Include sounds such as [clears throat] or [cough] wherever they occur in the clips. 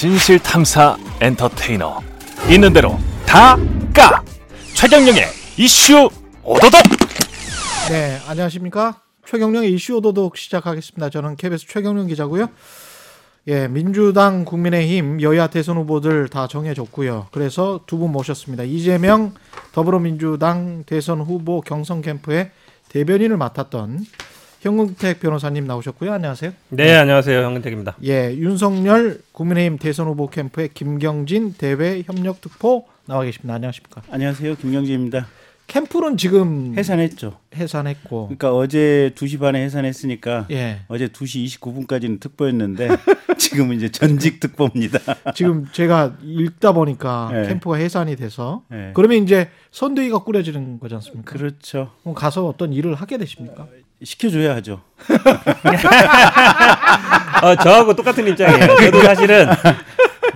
진실 탐사 엔터테이너 있는 대로 다 까 최경영의 이슈 오도독 네, 안녕하십니까? 최경령의 이슈 오도독 시작하겠습니다. 저는 KBS 최경령 기자고요. 예, 민주당, 국민의힘 여야 대선 후보들 다 정해졌고요. 그래서 두 분 모셨습니다. 이재명 더불어민주당 대선 후보 경선 캠프의 대변인을 맡았던 현근택 변호사님 나오셨고요. 안녕하세요. 네, 안녕하세요. 현근택입니다. 예, 윤석열 국민의힘 대선 후보 캠프의 김경진 대외 협력 특보 나와 계십니다. 안녕하십니까? 안녕하세요. 김경진입니다. 캠프는 지금 해산했죠. 해산했고 그러니까 어제 2시 반에 해산했으니까 예. 어제 2시 29분까지는 특보였는데 [laughs] 지금은 이제 전직 [laughs] 특보입니다. 지금 제가 읽다 보니까 네. 캠프가 해산이 돼서 네. 그러면 이제 선대위가 꾸려지는 거지 않습니까? 그렇죠. 그럼 가서 어떤 일을 하게 되십니까? 시켜줘야 하죠. [laughs] 어, 저하고 똑같은 입장이에요. 저도 사실은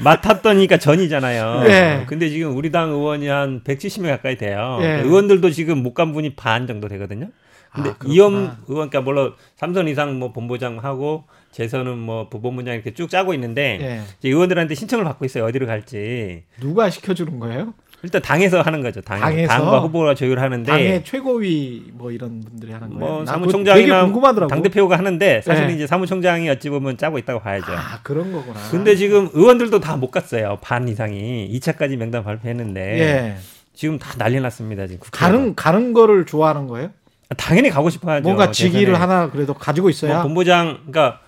맡았더니까 전이잖아요. 네. 근데 지금 우리 당 의원이 한 170명 가까이 돼요. 네. 의원들도 지금 못 간 분이 반 정도 되거든요. 근데 아. 이현 의원, 그러니까 물론 삼선 이상 뭐 본부장 하고 재선은 뭐 부본부장 이렇게 쭉 짜고 있는데 예. 이제 의원들한테 신청을 받고 있어요. 어디로 갈지. 누가 시켜주는 거예요? 일단 당에서 하는 거죠. 당에서. 당에서? 당과 후보가 조율 하는데 당의 최고위 뭐 이런 분들이 하는 거예요. 뭐나 그거 되게 사무총장이나. 당 대표가 하는데 사실 네. 은 이제 사무총장이 어찌 보면 짜고 있다고 봐야죠. 아 그런 거구나. 근데 지금 의원들도 다 못 갔어요. 반 이상이 2차까지 명단 발표했는데 예 지금 다 난리 났습니다. 지금 국회에서. 가는 가는 거를 좋아하는 거예요? 당연히 가고 싶어야죠. 뭔가 직위를. 하나 그래도 가지고 있어야. 뭐 본부장 그러니까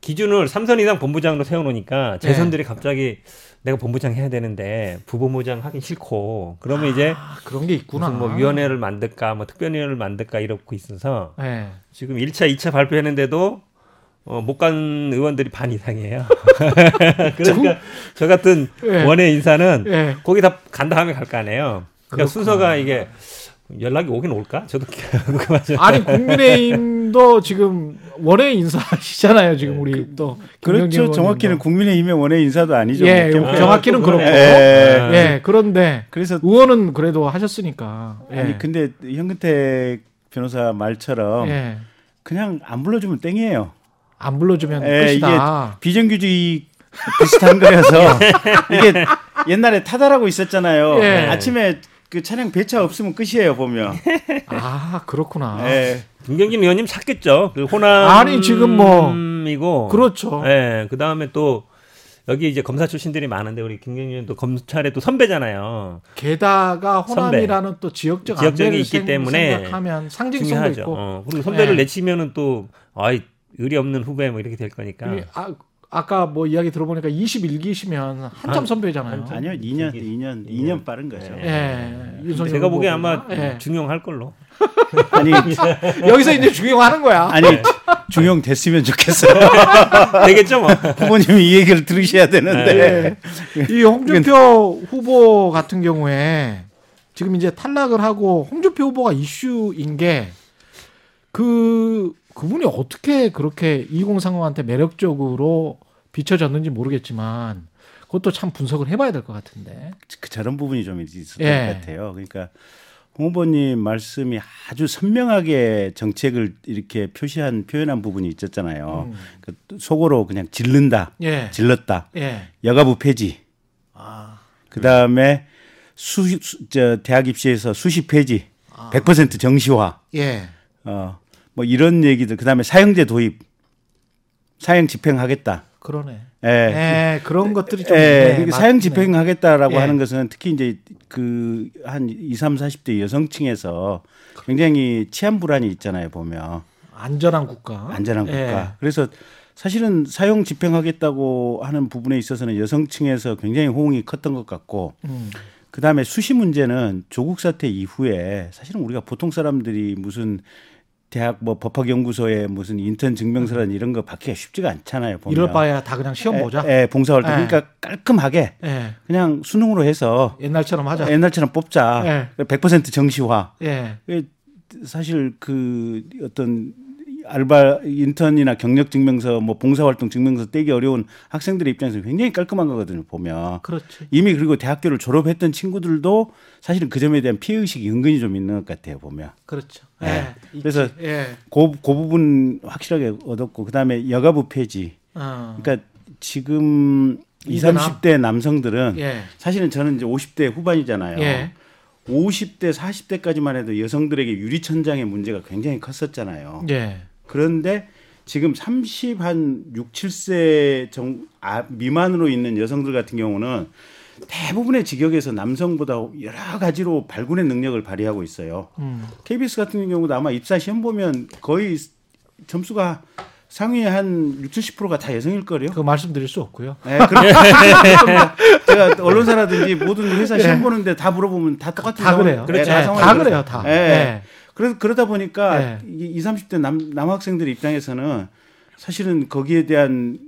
기준을 3선 이상 본부장으로 세워놓으니까 네. 재선들이 갑자기 내가 본부장 해야 되는데 부본부장 하기 싫고 그러면 이제 아, 그런 게 있구나. 무슨 뭐 위원회를 만들까 뭐 특별위원회를 만들까 이러고 있어서 예. 지금 1차, 2차 발표했는데도 어, 못 간 의원들이 반 이상이에요. [laughs] 그러니까 저 같은 예. 원외 인사는 예. 거기 다 간다 하면 갈 거 아니에요. 그러니까 그렇구나. 순서가 이게 연락이 오긴 올까? 저도 [laughs] 궁금하죠. 아니 국민의힘 도 지금 원외 인사시잖아요. 지금 우리 또 김경진 그렇죠. 정확히는 국민의힘의 원외 인사도 아니죠. 예, 뭐. 정확히는 아, 그렇고. 예. 아. 예, 그런데 그래서 의원은 그래도 하셨으니까. 예. 아니 근데 현근택 변호사 말처럼 예. 그냥 안 불러주면 땡이에요. 안 불러주면 예, 끝이다. 비정규직 비슷한 거여서 [laughs] 이게 옛날에 타달하고 있었잖아요. 예. 아침에 그 차량 배차 없으면 끝이에요 보면. 아 그렇구나. 예. 김경진 의원님 찾겠죠. 그 호남 아니, 지금 뭐- 이고 그렇죠. 예. 그다음에 또 여기 이제 검사 출신들이 많은데 우리 김경진 의원도 검찰의 또 선배잖아요. 게다가 호남이라는 또 지역적 지역적이 있기 생- 때문에 생각하면 상징성도 중요하죠. 있고. 어. 그리고 선배를 예. 내치면은 또 아이 의리 없는 후배 뭐 이렇게 될 거니까. 이- 아, 아까 뭐 이야기 들어보니까 21기시면 한참 한- 선배잖아요. 아니요, 2년, 2년, 2년 빠른 거죠. 예. 윤석열 제가 보기에 아마. 예. 중용할 걸로. [laughs] 아니, [laughs] 여기서 이제 중용하는 거야. 아니 중용 됐으면 좋겠어요. [laughs] 되겠죠 뭐. 부모님이 이 얘기를 들으셔야 되는데. 예. 이 홍준표 후보 같은 경우에 지금 이제 탈락을 하고 홍준표 후보가 이슈인 게 그 그분이 어떻게 그렇게 2030한테 매력적으로 비춰졌는지 모르겠지만 그것도 참 분석을 해봐야 될 것 같은데. 그 저런 부분이 좀 있었던 예. 것 같아요. 그러니까 홍 후보님 말씀이 아주 선명하게 정책을 이렇게 표시한 표현한 부분이 있었잖아요. 음. 그 속으로 그냥 질른다, 예. 질렀다, 예. 여가부 폐지. 아. 그 다음에 수, 수, 저 대학 입시에서 수시 폐지, 아. 100% 정시화. 예. 어, 뭐 이런 얘기들. 그 다음에 사형제 도입, 사형 집행하겠다. 그러네. 예. 예. 그런 것들이 좀 예, 있네. 그러니까. 사형 집행하겠다라고 예. 하는 것은 특히 이제 그 한 20, 30, 40대 여성층에서 굉장히 치안 불안이 있잖아요, 보면. 안전한 국가. 안전한 예. 국가. 그래서 사실은 사형 집행하겠다고 하는 부분에 있어서는 여성층에서 굉장히 호응이 컸던 것 같고 음. 그 다음에 수시 문제는 조국 사태 이후에 사실은 우리가 보통 사람들이 무슨 대학 뭐 법학연구소에 무슨 인턴 증명서란 이런 거 받기가 쉽지가 않잖아요. 보면. 이럴 바에야 다 그냥 시험 보자. 예, 예, 봉사활동. 예. 그러니까 깔끔하게 예. 그냥 수능으로 해서 옛날처럼 하자. 옛날처럼 뽑자. 예. 100% 정시화. 예. 사실 그 어떤 알바 인턴이나 경력 증명서 뭐 봉사활동 증명서 떼기 어려운 학생들의 입장에서 굉장히 깔끔한 거거든요 보면 그렇지. 이미 그리고 대학교를 졸업했던 친구들도 사실은 그 점에 대한 피해 의식이 은근히 좀 있는 것 같아요 보면 그렇죠. 예. 예. 그래서 있지. 예. 그, 그 부분 확실하게 얻었고 그다음에 여가부 폐지 어. 그러니까 지금 20, 이대남? 30대 남성들은 예. 사실은 저는 이제 50대 후반이잖아요. 예. 50대, 40대까지만 해도 여성들에게 유리천장의 문제가 굉장히 컸었잖아요. 예. 그런데 지금 30, 한 6, 7세 정, 아, 미만으로 있는 여성들 같은 경우는 대부분의 직역에서 남성보다 여러 가지로 발군의 능력을 발휘하고 있어요. 음. KBS 같은 경우도 아마 입사 시험 보면 거의 점수가 상위 한 6, 70%가 다 여성일 거요. 그거 말씀드릴 수 없고요. 네, 그럼 [laughs] 제가 언론사라든지 모든 회사 시험 보는데 다 물어보면 다 똑같은 다 상황- 그래요. 네, 예, 다다 상황이 그래요, 다. 예. 예. 그래서 그러다 보니까 예. 이 20, 30대 남, 남학생들 입장에서는 사실은 거기에 대한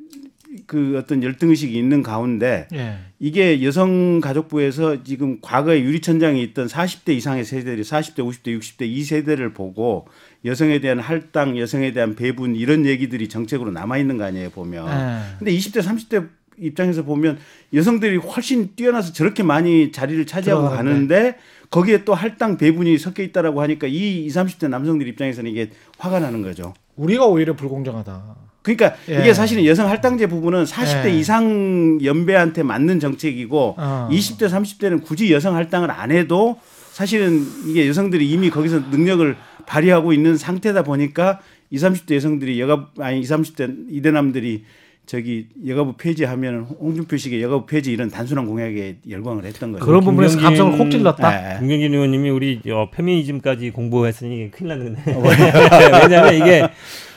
그 어떤 열등 의식이 있는 가운데 예. 이게 여성가족부에서 지금 과거에 유리천장이 있던 40대 이상의 세대들이 40대, 50대, 60대 이 세대를 보고 여성에 대한 할당, 여성에 대한 배분 이런 얘기들이 정책으로 남아 있는 거 아니에요 보면. 예. 근데 20대, 30대 입장에서 보면 여성들이 훨씬 뛰어나서 저렇게 많이 자리를 차지하고. 가는데 거기에 또 할당 배분이 섞여 있다라고 하니까 이 20, 30대 남성들 입장에서는 이게 화가 나는 거죠. 우리가 오히려 불공정하다. 그러니까 예. 이게 사실은 여성 할당제 부분은 40대 예. 이상 연배한테 맞는 정책이고 어. 20대 30대는 굳이 여성 할당을 안 해도 사실은 이게 여성들이 이미 거기서 능력을 발휘하고 있는 상태다 보니까 20, 30대 여성들이 여가 아니 20, 30대 이대남들이 저기 여가부 폐지 하면 홍준표 식의 여가부 폐지 이런 단순한 공약에 열광을 했던 거죠. 그런 부분에서 김경진- 감성을 콕 찔렀다. 예. 김경진 의원님이 우리 어, 페미니즘까지 공부했으니 큰일 났는데 어, [laughs] 왜냐하면 이게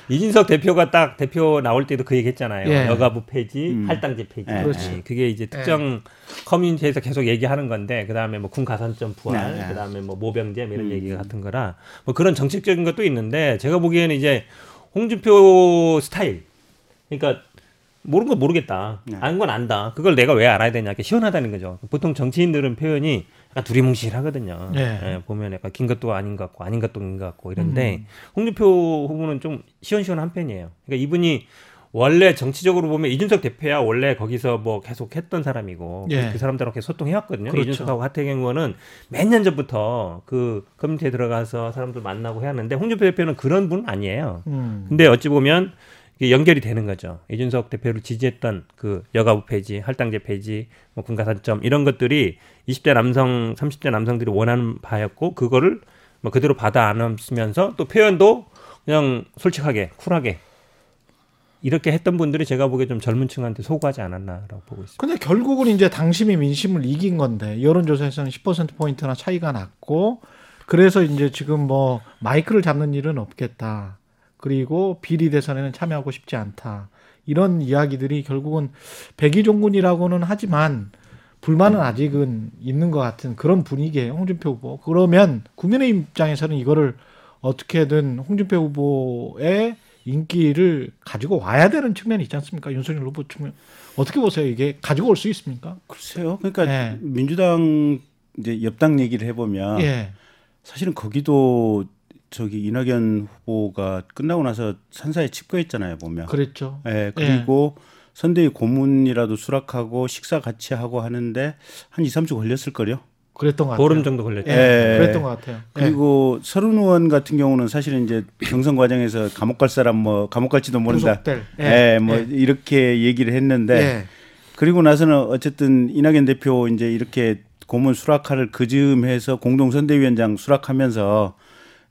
이진석 대표가 딱 대표 나올 때도 그 얘기했잖아요. 예. 여가부 폐지, 음. 할당제 폐지. 예. 그렇지. 그게 이제 특정 커뮤니티에서 계속 얘기하는 건데 그 다음에 뭐 군 가산점 부활, 네. 그 다음에 뭐 모병제 이런 음. 얘기 같은 거라 뭐 그런 정책적인 것도 있는데 제가 보기에는 이제 홍준표 스타일, 그러니까 모르는 건 모르겠다. 네. 아는 건 안다. 그걸 내가 왜 알아야 되냐. 이렇게 시원하다는 거죠. 보통 정치인들은 표현이 약간 두리뭉실하거든요. 예. 예, 보면 약간 긴 것도 아닌 것 같고 아닌 것도 아닌 것 같고 이런데 음. 홍준표 후보는 좀 시원시원한 편이에요. 그러니까 이분이 원래 정치적으로 보면 이준석 대표야 원래 거기서 뭐 계속 했던 사람이고 예. 그 사람들하고 계속 소통해왔거든요. 그렇죠. 이준석하고 하태경 의원은 몇 년 전부터 그 커뮤니티에 들어가서 사람들 만나고 해왔는데 홍준표 대표는 그런 분은 아니에요. 음. 근데 어찌 보면 연결이 되는 거죠. 이준석 대표를 지지했던 그 여가부 폐지, 할당제 폐지, 뭐 군가산점 이런 것들이 20대 남성, 30대 남성들이 원하는 바였고 그거를 뭐 그대로 받아 안으면서 또 표현도 그냥 솔직하게 쿨하게 이렇게 했던 분들이 제가 보기에 좀 젊은 층한테 소구하지 않았나라고 보고 있습니다. 근데 결국은 이제 당심이 민심을 이긴 건데 여론조사에서는 10% 포인트나 차이가 났고 그래서 이제 지금 뭐 마이크를 잡는 일은 없겠다. 그리고 비리 대선에는 참여하고 싶지 않다. 이런 이야기들이 결국은 백의종군이라고는 하지만 불만은 아직은 있는 것 같은 그런 분위기예요. 홍준표 후보. 그러면 국민의 입장에서는 이거를 어떻게든 홍준표 후보의 인기를 가지고 와야 되는 측면이 있지 않습니까? 윤석열 후보 측면. 어떻게 보세요? 이게 가지고 올 수 있습니까? 글쎄요. 그러니까 예. 민주당 이제 옆당 얘기를 해보면 예. 사실은 거기도 저기 이낙연 후보가 끝나고 나서 산사에 집거했잖아요 보면. 그랬죠. 예, 그리고 선대위 고문이라도 수락하고 식사 같이 하고 하는데 한 2, 3주 걸렸을 거요. 그랬던 것 같아요. 보름 정도 걸렸죠. 예. 예. 그랬던 것 같아요. 예. 그리고 서른 의원 같은 경우는 사실은 이제 경선 과정에서 감옥 갈 사람 뭐 감옥 갈지도 모른다. 구속될. 예, 뭐 예. 이렇게 얘기를 했는데 예. 그리고 나서는 어쨌든 이낙연 대표 이제 이렇게 고문 수락화를 그즈음해서 공동선대위원장 수락하면서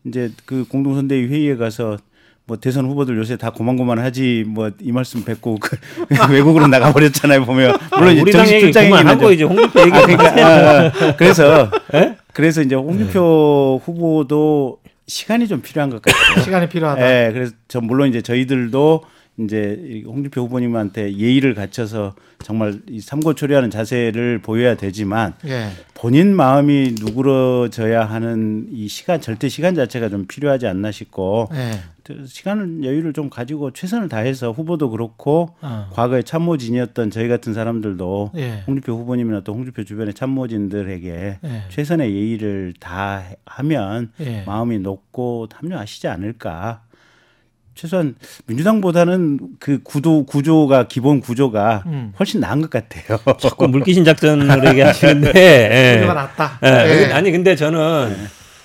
이제 그 공동선대위 회의에 가서 뭐 대선 후보들 요새 다 고만고만하지 뭐 이 말씀 뵙고 그 [laughs] 외국으로 나가 버렸잖아요 보면 물론 이제 우리 당 정식 출장이긴 하죠. 이제 홍준표 얘기 아, 그러니까, 아, 아. 그래서 예? 그래서 이제 홍준표 후보도 시간이 좀 필요한 것 같아요. 시간이 필요하다. 예, 그래서 저 물론 이제 저희들도 이제 이 홍준표 후보님한테 예의를 갖춰서 정말 이 삼고 초려하는 자세를 보여야 되지만 예. 본인 마음이 누그러져야 하는 이 시간 절대 시간 자체가 좀 필요하지 않나 싶고 예. 시간을 여유를 좀 가지고 최선을 다해서 후보도 그렇고 어. 과거에 참모진이었던 저희 같은 사람들도 예. 홍준표 후보님이나 또 홍준표 주변의 참모진들에게 예. 최선의 예의를 다 하면 예. 마음이 높고 합류하시지 않을까. 최소한 민주당보다는 그 구도 구조가 기본 구조가 음. 훨씬 나은 것 같아요. 자꾸 물귀신 작전으로 [laughs] 얘기하시는데 예. 우리가 낫다. 예. 예. 아니 근데 저는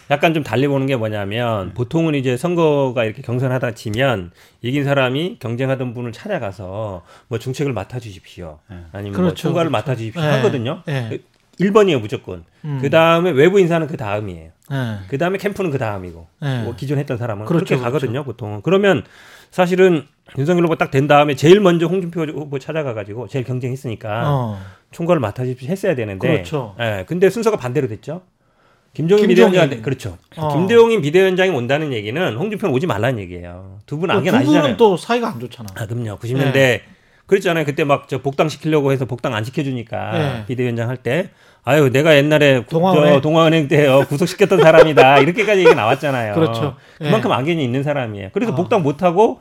약간 좀 달리 보는 게 뭐냐면 보통은 이제 선거가 이렇게 경선하다 지면 이긴 사람이 경쟁하던 분을 찾아가서 뭐 중책을 맡아 주십시오. 아니면 뭐 그렇죠, 총괄을 그렇죠. 맡아 주십시오 네. 하거든요. 네. 1번이에요, 무조건. 음. 그 다음에 외부 인사는 그 다음이에요. 예. 그다음에 캠프는 그 다음이고. 네. 뭐 기존 했던 사람은 그렇죠, 그렇게 가거든요, 보통. 그러면 사실은 윤석열 후보 딱 된 다음에 제일 먼저 홍준표 후보 찾아가 가지고 제일 경쟁했으니까 어. 총괄을 맡아 주십시오 했어야 되는데 그렇죠. 예. 근데 순서가 반대로 됐죠. 김종인 김종인. 비대위원장 그렇죠. 어. 김대용인 비대위원장이 온다는 얘기는 홍준표는 오지 말라는 얘기예요. 두분 악연 두 아시잖아요. 분은 또 사이가 안 좋잖아. 아, 그럼요. 90년대 그랬잖아요. 그때 막 저 복당 시키려고 해서 복당 안 시켜주니까 네. 비대위원장 할 때 아유 내가 옛날에 구- 동아은행. 저 동아은행 때 어, 구속시켰던 사람이다 [laughs] 이렇게까지 얘기 나왔잖아요. 그렇죠. 그만큼 예. 악연이 있는 사람이에요. 그래서 어. 복당 못 하고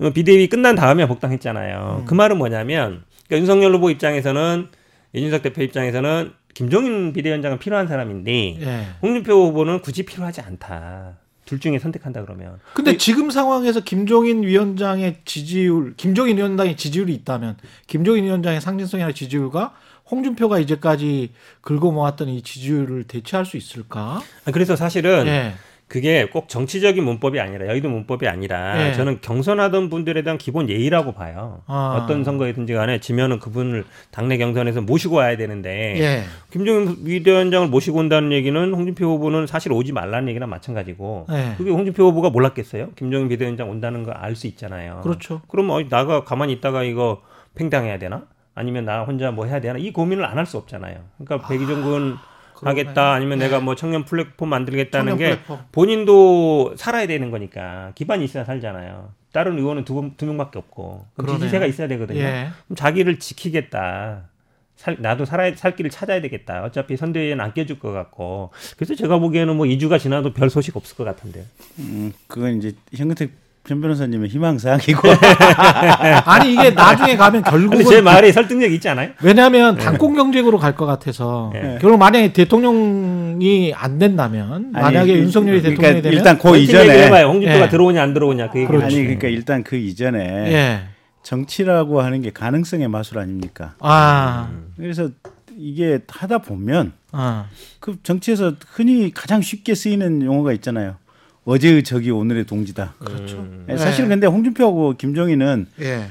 어, 비대위 끝난 다음에 복당했잖아요. 음. 그 말은 뭐냐면 그러니까 윤석열 후보 입장에서는 이준석 대표 입장에서는 김종인 비대위원장은 필요한 사람인데 예. 홍준표 후보는 굳이 필요하지 않다. 둘 중에 선택한다 그러면 근데 지금 상황에서 김종인 위원장의 지지율, 김종인 위원장의 지지율이 있다면 김종인 위원장의 상징성이나 지지율과 홍준표가 이제까지 긁어 모았던 이 지지율을 대체할 수 있을까? 아, 그래서 사실은 예. 그게 꼭 정치적인 문법이 아니라 여의도 문법이 아니라 예. 저는 경선하던 분들에 대한 기본 예의라고 봐요. 아. 어떤 선거이든지 간에 지면은 그분을 당내 경선에서 모시고 와야 되는데 예. 김종인 비대위원장을 모시고 온다는 얘기는 홍준표 후보는 사실 오지 말라는 얘기랑 마찬가지고 예. 그게 홍준표 후보가 몰랐겠어요? 김종인 비대위원장 온다는 거 알 수 있잖아요. 그렇죠. 그럼 어, 나가 가만히 있다가 이거 팽당해야 되나? 아니면 나 혼자 뭐 해야 되나? 이 고민을 안 할 수 없잖아요. 그러니까 백의종군 하겠다 아니면 네. 내가 뭐 청년 플랫폼 만들겠다는 청년 게 플랫폼. 본인도 살아야 되는 거니까 기반이 있어야 살잖아요. 다른 의원은 두, 분- 두 명밖에 없고 그럼. 지지세가 있어야 되거든요. 예. 그럼 자기를 지키겠다. 살, 나도 살아야 살 길을 찾아야 되겠다. 어차피 선대위는 안 깨줄 것 같고 그래서 제가 보기에는 뭐 2주가 지나도 별 소식 없을 것 같은데요. 음, 그건 이제 현근택 전 변호사님의 희망사항이고 [laughs] 아니 이게 나중에 가면 근데 제 결국은 말이 설득력 있지 않아요? 왜냐하면 당권 경쟁으로 갈 것 같아서 예. 결국 만약에 대통령이 안 된다면 만약에 아니, 윤석열이 그러니까 대통령이 되면 일단 그 원칙 이전에 얘기해봐요. 홍준표가 예. 들어오냐 안 들어오냐 그 얘기. 그렇지. 아니 그러니까 일단 그 이전에 예. 정치라고 하는 게 가능성의 마술 아닙니까? 아, 그래서 이게 하다 보면 아, 그 정치에서 흔히 가장 쉽게 쓰이는 용어가 있잖아요. 어제의 적이 오늘의 동지다. 그렇죠. 예, 사실 근데 홍준표하고 김종인은 예.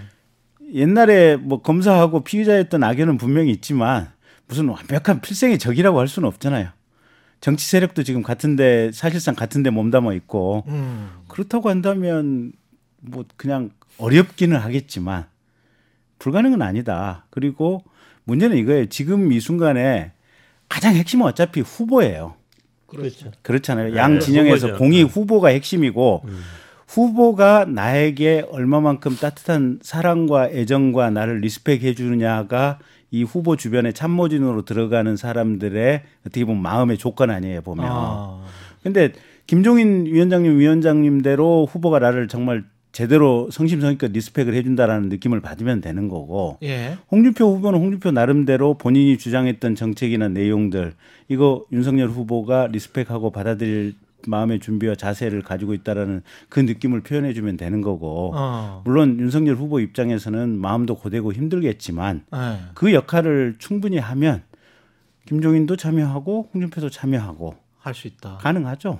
옛날에 뭐 검사하고 피의자였던 악연은 분명히 있지만 무슨 완벽한 필생의 적이라고 할 수는 없잖아요. 정치 세력도 지금 같은데 사실상 같은데 몸담아 있고 음. 그렇다고 한다면 뭐 그냥 어렵기는 하겠지만 불가능은 아니다. 그리고 문제는 이거예요. 지금 이 순간에 가장 핵심은 어차피 후보예요. 그렇죠. 그렇잖아요. 네, 양 진영에서 후보죠. 공이 후보가 핵심이고 음. 후보가 나에게 얼마만큼 따뜻한 사랑과 애정과 나를 respect해 주느냐가 이 후보 주변에 참모진으로 들어가는 사람들의 어떻게 보면 마음의 조건 아니에요 보면. 아, 근데 김종인 위원장님 위원장님대로 후보가 나를 정말 제대로 성심성의껏 respect를 해준다라는 느낌을 받으면 되는 거고 예. 홍준표 후보는 홍준표 나름대로 본인이 주장했던 정책이나 내용들 이거 윤석열 후보가 respect하고 받아들일 마음의 준비와 자세를 가지고 있다라는 그 느낌을 표현해 주면 되는 거고 어. 물론 윤석열 후보 입장에서는 마음도 고되고 힘들겠지만 예. 그 역할을 충분히 하면 김종인도 참여하고 홍준표도 참여하고 할 수 있다. 가능하죠.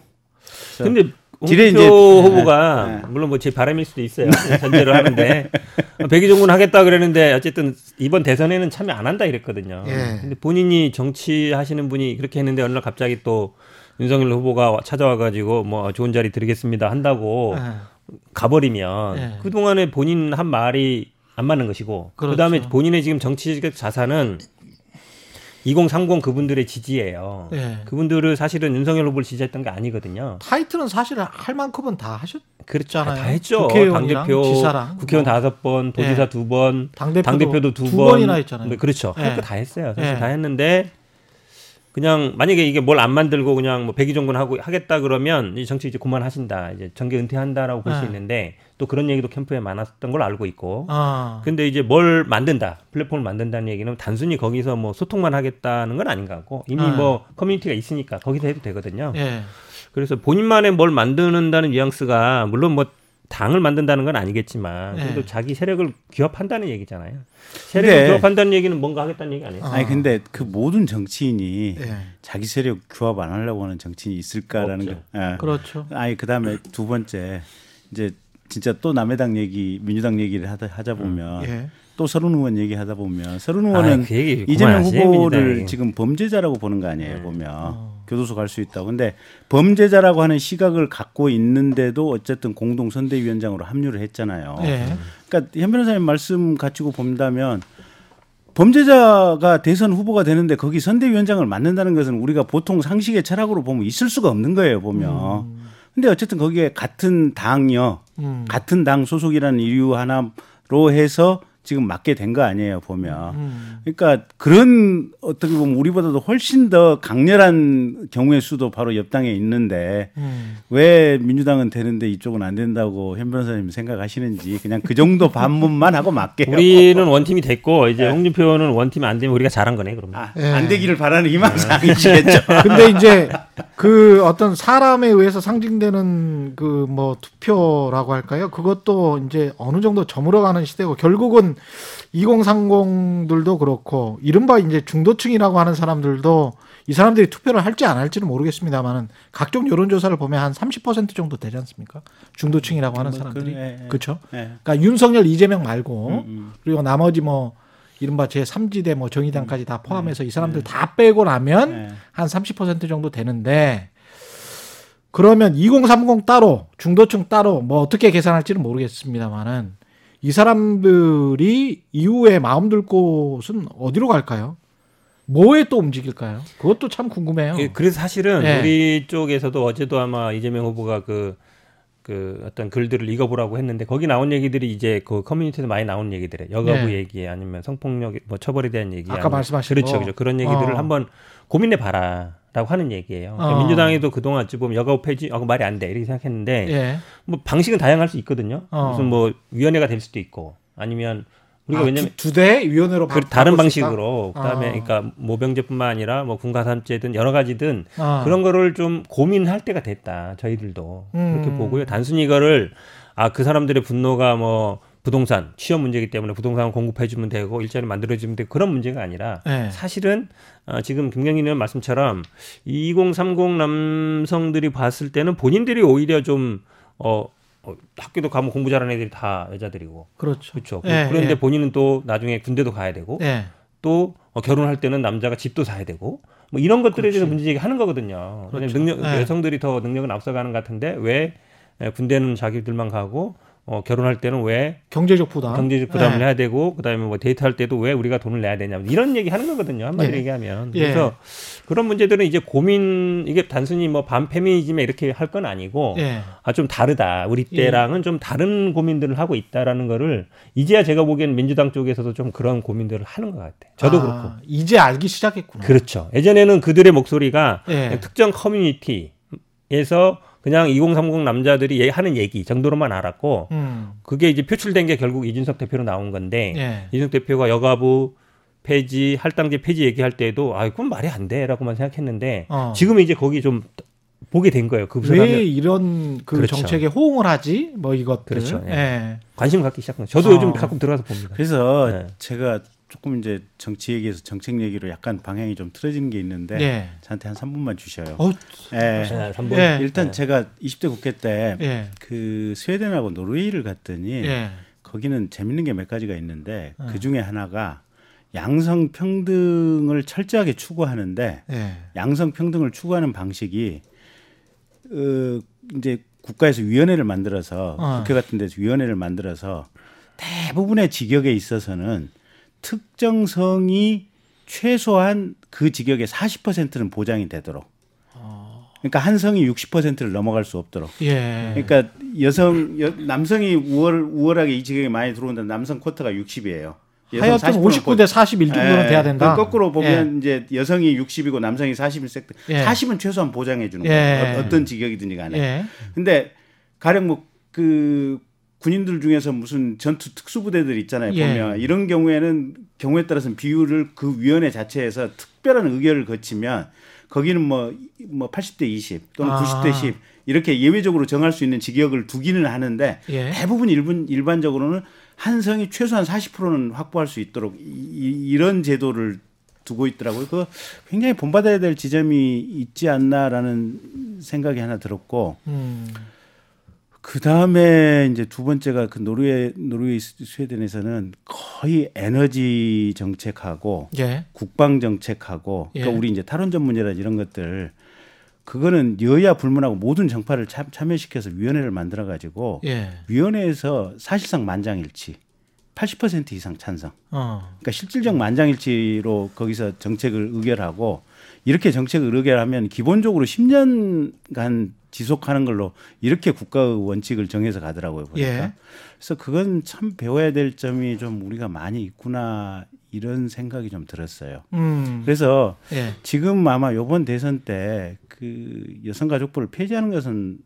근데 홍준표 이제- 후보가 네, 네. 물론 뭐 제 바람일 수도 있어요. 전제로 하는데 백의종 군 하겠다 그랬는데 어쨌든 이번 대선에는 참여 안 한다 이랬거든요. 예. 근데 본인이 정치하시는 분이 그렇게 했는데 어느 날 갑자기 또 윤석열 후보가 찾아와 가지고 뭐 좋은 자리 드리겠습니다 한다고 예. 가버리면 예. 그 동안에 본인 한 말이 안 맞는 것이고 그렇죠. 그 다음에 본인의 지금 정치적 자산은 2030 그분들의 지지예요. 예. 그분들을 사실은 윤석열 후보를 지지했던 게 아니거든요. 타이틀은 사실 할 만큼은 다 하셨잖아요. 그렇죠. 다 했죠. 국회의원이랑 당대표, 지사랑 국회의원 뭐. 다섯 번, 도지사 예. 두 번, 당대표도, 당대표도 두, 두 번. 번이나 했잖아요. 네, 그렇죠. 예. 할거 다 했어요. 사실 예. 다 했는데 그냥 만약에 이게 뭘 안 만들고 그냥 뭐 백의종군 하고 하겠다 그러면 이 정치 이제 그만하신다. 이제 정계 은퇴한다라고 볼수 예. 있는데 또 그런 얘기도 캠프에 많았던 걸 알고 있고. 아, 근데 이제 뭘 만든다, 플랫폼을 만든다는 얘기는 단순히 거기서 뭐 소통만 하겠다는 건 아닌 것 같고 이미 아. 뭐 커뮤니티가 있으니까 거기서 해도 되거든요. 예. 그래서 본인만의 뭘 만드는다는 뉘앙스가 물론 뭐 당을 만든다는 건 아니겠지만 네. 그래도 자기 세력을 규합한다는 얘기잖아요. 세력을 근데- 규합한다는 얘기는 뭔가 하겠다는 얘기 아니에요? 아. 아니 근데 그 모든 정치인이 예. 자기 세력 규합 안 하려고 하는 정치인이 있을까라는 없죠. 거. 예. 그렇죠. 아니 그다음에 두 번째 이제 진짜 또 남의 당 얘기 민주당 얘기를 하다 하자 보면 예. 또 서른 의원 얘기하다 보면 서른 아, 의원은 그 얘기 이재명 후보를 민주당이. 지금 범죄자라고 보는 거 아니에요 네. 보면 어. 교도소 갈 수 있다고 근데 범죄자라고 하는 시각을 갖고 있는데도 어쨌든 공동 선대위원장으로 합류를 했잖아요. 예. 그러니까 현 변호사님 말씀 가지고 본다면 범죄자가 대선 후보가 되는데 거기 선대위원장을 맡는다는 것은 우리가 보통 상식의 철학으로 보면 있을 수가 없는 거예요 보면. 근데 어쨌든 거기에 같은 당이요, 음. 같은 당 소속이라는 이유 하나로 해서 지금 맡게 된 거 아니에요 보면. 음. 그러니까 그런 어떻게 보면 우리보다도 훨씬 더 강렬한 경우의 수도 바로 옆 당에 있는데 음. 왜 민주당은 되는데 이쪽은 안 된다고 현 변호사님 생각하시는지 그냥 그 정도 [laughs] 반문만 하고 맡게요. 우리는 원팀이 [laughs] 됐고 이제 홍준표 의원은 원팀이 안 되면 우리가 잘한 거네 그러면. 아, 예. 안 되기를 바라는 희망사항이시겠죠. [laughs] 근데 이제 그 어떤 사람에 의해서 상징되는 그 뭐 투표라고 할까요? 그것도 이제 어느 정도 저물어가는 시대고 결국은 2030들도 그렇고 이른바 이제 중도층이라고 하는 사람들도 이 사람들이 투표를 할지 안 할지는 모르겠습니다만은 각종 여론조사를 보면 한 30% 정도 되지 않습니까? 중도층이라고 하는 뭐 사람들이 그. 그렇죠. 예. 그러니까 윤석열, 이재명 말고 음, 음. 그리고 나머지 뭐 이른바 제 3지대 뭐 정의당까지 다 포함해서 이 사람들 다 빼고 나면 예. 한30% 정도 되는데 그러면 2030 따로 중도층 따로 뭐 어떻게 계산할지는 모르겠습니다만은 이 사람들이 이후에 마음 둘 곳은 어디로 갈까요? 뭐에 또 움직일까요? 그것도 참 궁금해요. 예, 그래서 사실은 네. 우리 쪽에서도 어제도 아마 이재명 후보가 그, 그 어떤 글들을 읽어보라고 했는데 거기 나온 얘기들이 이제 그 커뮤니티에서 많이 나온 얘기들에 여가부 네. 얘기 아니면 성폭력 뭐 처벌에 대한 얘기 아까 말씀하신 그렇죠, 거. 그렇죠 그런 얘기들을 어. 한번 고민해 봐라 라고 하는 얘기예요. 그러니까 어. 민주당에도 그동안 어찌 보면 여가부 폐지 하고 말이 안 돼 이렇게 생각했는데 예. 뭐 방식은 다양할 수 있거든요. 어. 무슨 뭐 위원회가 될 수도 있고 아니면 우리가 아, 왜냐면 두대 위원회로 그 바- 다른? 방식으로 그다음에 어. 그러니까 모병제뿐만 아니라 뭐 군가산제든 여러 가지든 어. 그런 거를 좀 고민할 때가 됐다. 저희들도 그렇게 음. 보고요. 단순히 이거를 아 그 사람들의 분노가 뭐 부동산 취업 문제이기 때문에 부동산을 공급해 주면 되고 일자리 만들어 주면 되고 그런 문제가 아니라 네. 사실은 어, 지금 김경인 의원 말씀처럼 2030 남성들이 봤을 때는 본인들이 오히려 좀 어, 어, 학교도 가면 공부 잘하는 애들이 다 여자들이고 그렇죠. 그렇죠. 예, 그런데 예. 본인은 또 나중에 군대도 가야 되고 예. 또 어, 결혼할 때는 남자가 집도 사야 되고 뭐 이런 것들에 대해서. 문제 제기하는 거거든요. 그렇죠. 능력 네. 여성들이 더 능력은 앞서가는 것 같은데 왜 에, 군대는 자기들만 가고 어, 결혼할 때는 왜 경제적 부담. 경제적 부담을 예. 해야 되고 그다음에 뭐 데이트할 때도 왜 우리가 돈을 내야 되냐 이런 얘기 하는 거거든요. 한마디로 예. 얘기하면 예. 그래서 그런 문제들은 이제 고민 이게 단순히 뭐 반페미니즘에 이렇게 할 건 아니고 예. 아좀 다르다. 우리 때랑은 좀 다른 고민들을 하고 있다라는 거를 이제야 제가 보기에는 민주당 쪽에서도 좀 그런 고민들을 하는 것 같아요. 저도 아, 그렇고. 이제 알기 시작했구나. 그렇죠. 예전에는 그들의 목소리가 예. 특정 커뮤니티에서 그냥 2030 남자들이 얘- 하는 얘기 정도로만 알았고 음. 그게 이제 표출된 게 결국 이준석 대표로 나온 건데 예. 이준석 대표가 여가부 폐지 할당제 폐지 얘기할 때도 아 그건 말이 안 돼라고만 생각했는데 어. 지금은 이제 거기 좀 보게 된 거예요. 그왜 사람들 이런 그 그렇죠. 정책에 호응을 하지? 뭐 이것들. 그렇죠. 예. 예. 관심을 갖기 시작한. 저도 어. 요즘 가끔 들어가서 봅니다. 그래서 네. 제가 조금 이제 정치 얘기에서 정책 얘기로 약간 방향이 좀 틀어지는 게 있는데 예. 저한테 한 3분만 주셔요. 어, 예. 네, 한번 예. 일단 제가 20대 국회 때 예. 그 스웨덴하고 노르웨이를 갔더니 예. 거기는 재밌는 게 몇 가지가 있는데 네. 그 중에 하나가 양성 평등을 철저하게 추구하는데 예. 양성 평등을 추구하는 방식이 어 이제 국가에서 위원회를 만들어서 어. 국회 같은 데서 위원회를 만들어서 대부분의 직역에 있어서는 특정 성이 최소한 그 직역의 40%는 보장이 되도록. 그러니까 한 성이 60%를 넘어갈 수 없도록. 예. 그러니까 여성 여, 남성이 우월 우월하게 이 직역에 많이 들어온다. 남성 쿼터가 60이에요. 하여튼 59대 41 정도는 돼야 된다. 그 거꾸로 보면 이제 여성이 60이고 남성이 40일 섹 예. 40은 최소한 보장해 주는 예. 거예요. 어- 어떤 직역이든지 예. 간에. 예. 근데 가령 뭐 그 군인들 중에서 무슨 전투 특수부대들 있잖아요. 예. 보면 이런 경우에는 경우에 따라서는 비율을 그 위원회 자체에서 특별한 의결을 거치면 거기는 뭐, 뭐 80대 20 또는 아. 90대 10 이렇게 예외적으로 정할 수 있는 직역을 두기는 하는데 예. 대부분 일본 일반적으로는 한 성이 최소한 40%는 확보할 수 있도록 이, 이런 제도를 두고 있더라고요. 그 굉장히 본받아야 될 지점이 있지 않나라는 생각이 하나 들었고 음. 그 다음에 이제 두 번째가 그 노르웨이 노르웨이 스웨덴에서는 거의 에너지 정책하고 예. 국방 정책하고 예. 그러니까 우리 이제 탈원전 문제라 이런 것들 그거는 여야 불문하고 모든 정파를 참, 참여시켜서 위원회를 만들어 가지고 예. 위원회에서 사실상 만장일치 80% 이상 찬성. 어. 그러니까 실질적 만장일치로 거기서 정책을 의결하고 이렇게 정책을 의결하면 기본적으로 10년간 지속하는 걸로 이렇게 국가의 원칙을 정해서 가더라고요. 보니까. 예. 그래서 그건 참 배워야 될 점이 좀 우리가 많이 있구나 이런 생각이 좀 들었어요. 음. 그래서 예. 지금 아마 요번 대선 때 그 여성가족부를 폐지하는 것은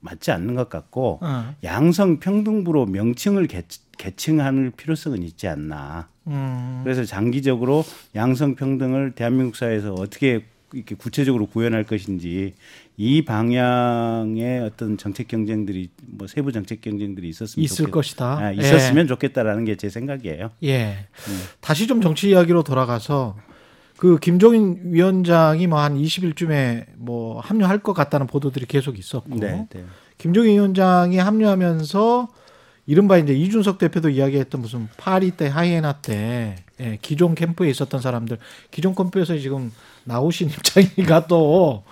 맞지 않는 것 같고 어. 양성 평등부로 명칭을 개, 개칭할 필요성은 있지 않나. 음. 그래서 장기적으로 양성 평등을 대한민국 사회에서 어떻게 이렇게 구체적으로 구현할 것인지 이 방향의 어떤 정책 경쟁들이 뭐 세부 정책 경쟁들이 있었으면 있을 좋겠, 것이다. 아, 있었으면 좋겠다라는 게 제 생각이에요. 예. 예. 다시 좀 정치 이야기로 돌아가서 그 김종인 위원장이 뭐 한 20일쯤에 뭐 합류할 것 같다는 보도들이 계속 있었고 네, 네. 김종인 위원장이 합류하면서 이른바 이제 이준석 대표도 이야기했던 무슨 파리 때 하이에나 때 예, 기존 캠프에 있었던 사람들 기존 캠프에서 지금 나오신 [laughs] 입장이니까 또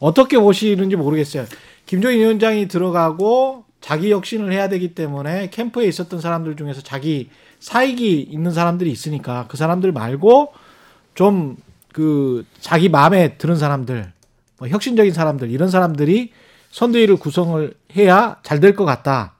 어떻게 보시는지 모르겠어요. 김종인 위원장이 들어가고 자기 혁신을 해야 되기 때문에 캠프에 있었던 사람들 중에서 자기 사익이 있는 사람들이 있으니까 그 사람들 말고 좀 그 자기 마음에 드는 사람들 뭐 혁신적인 사람들 이런 사람들이 선대위를 구성을 해야 잘 될 것 같다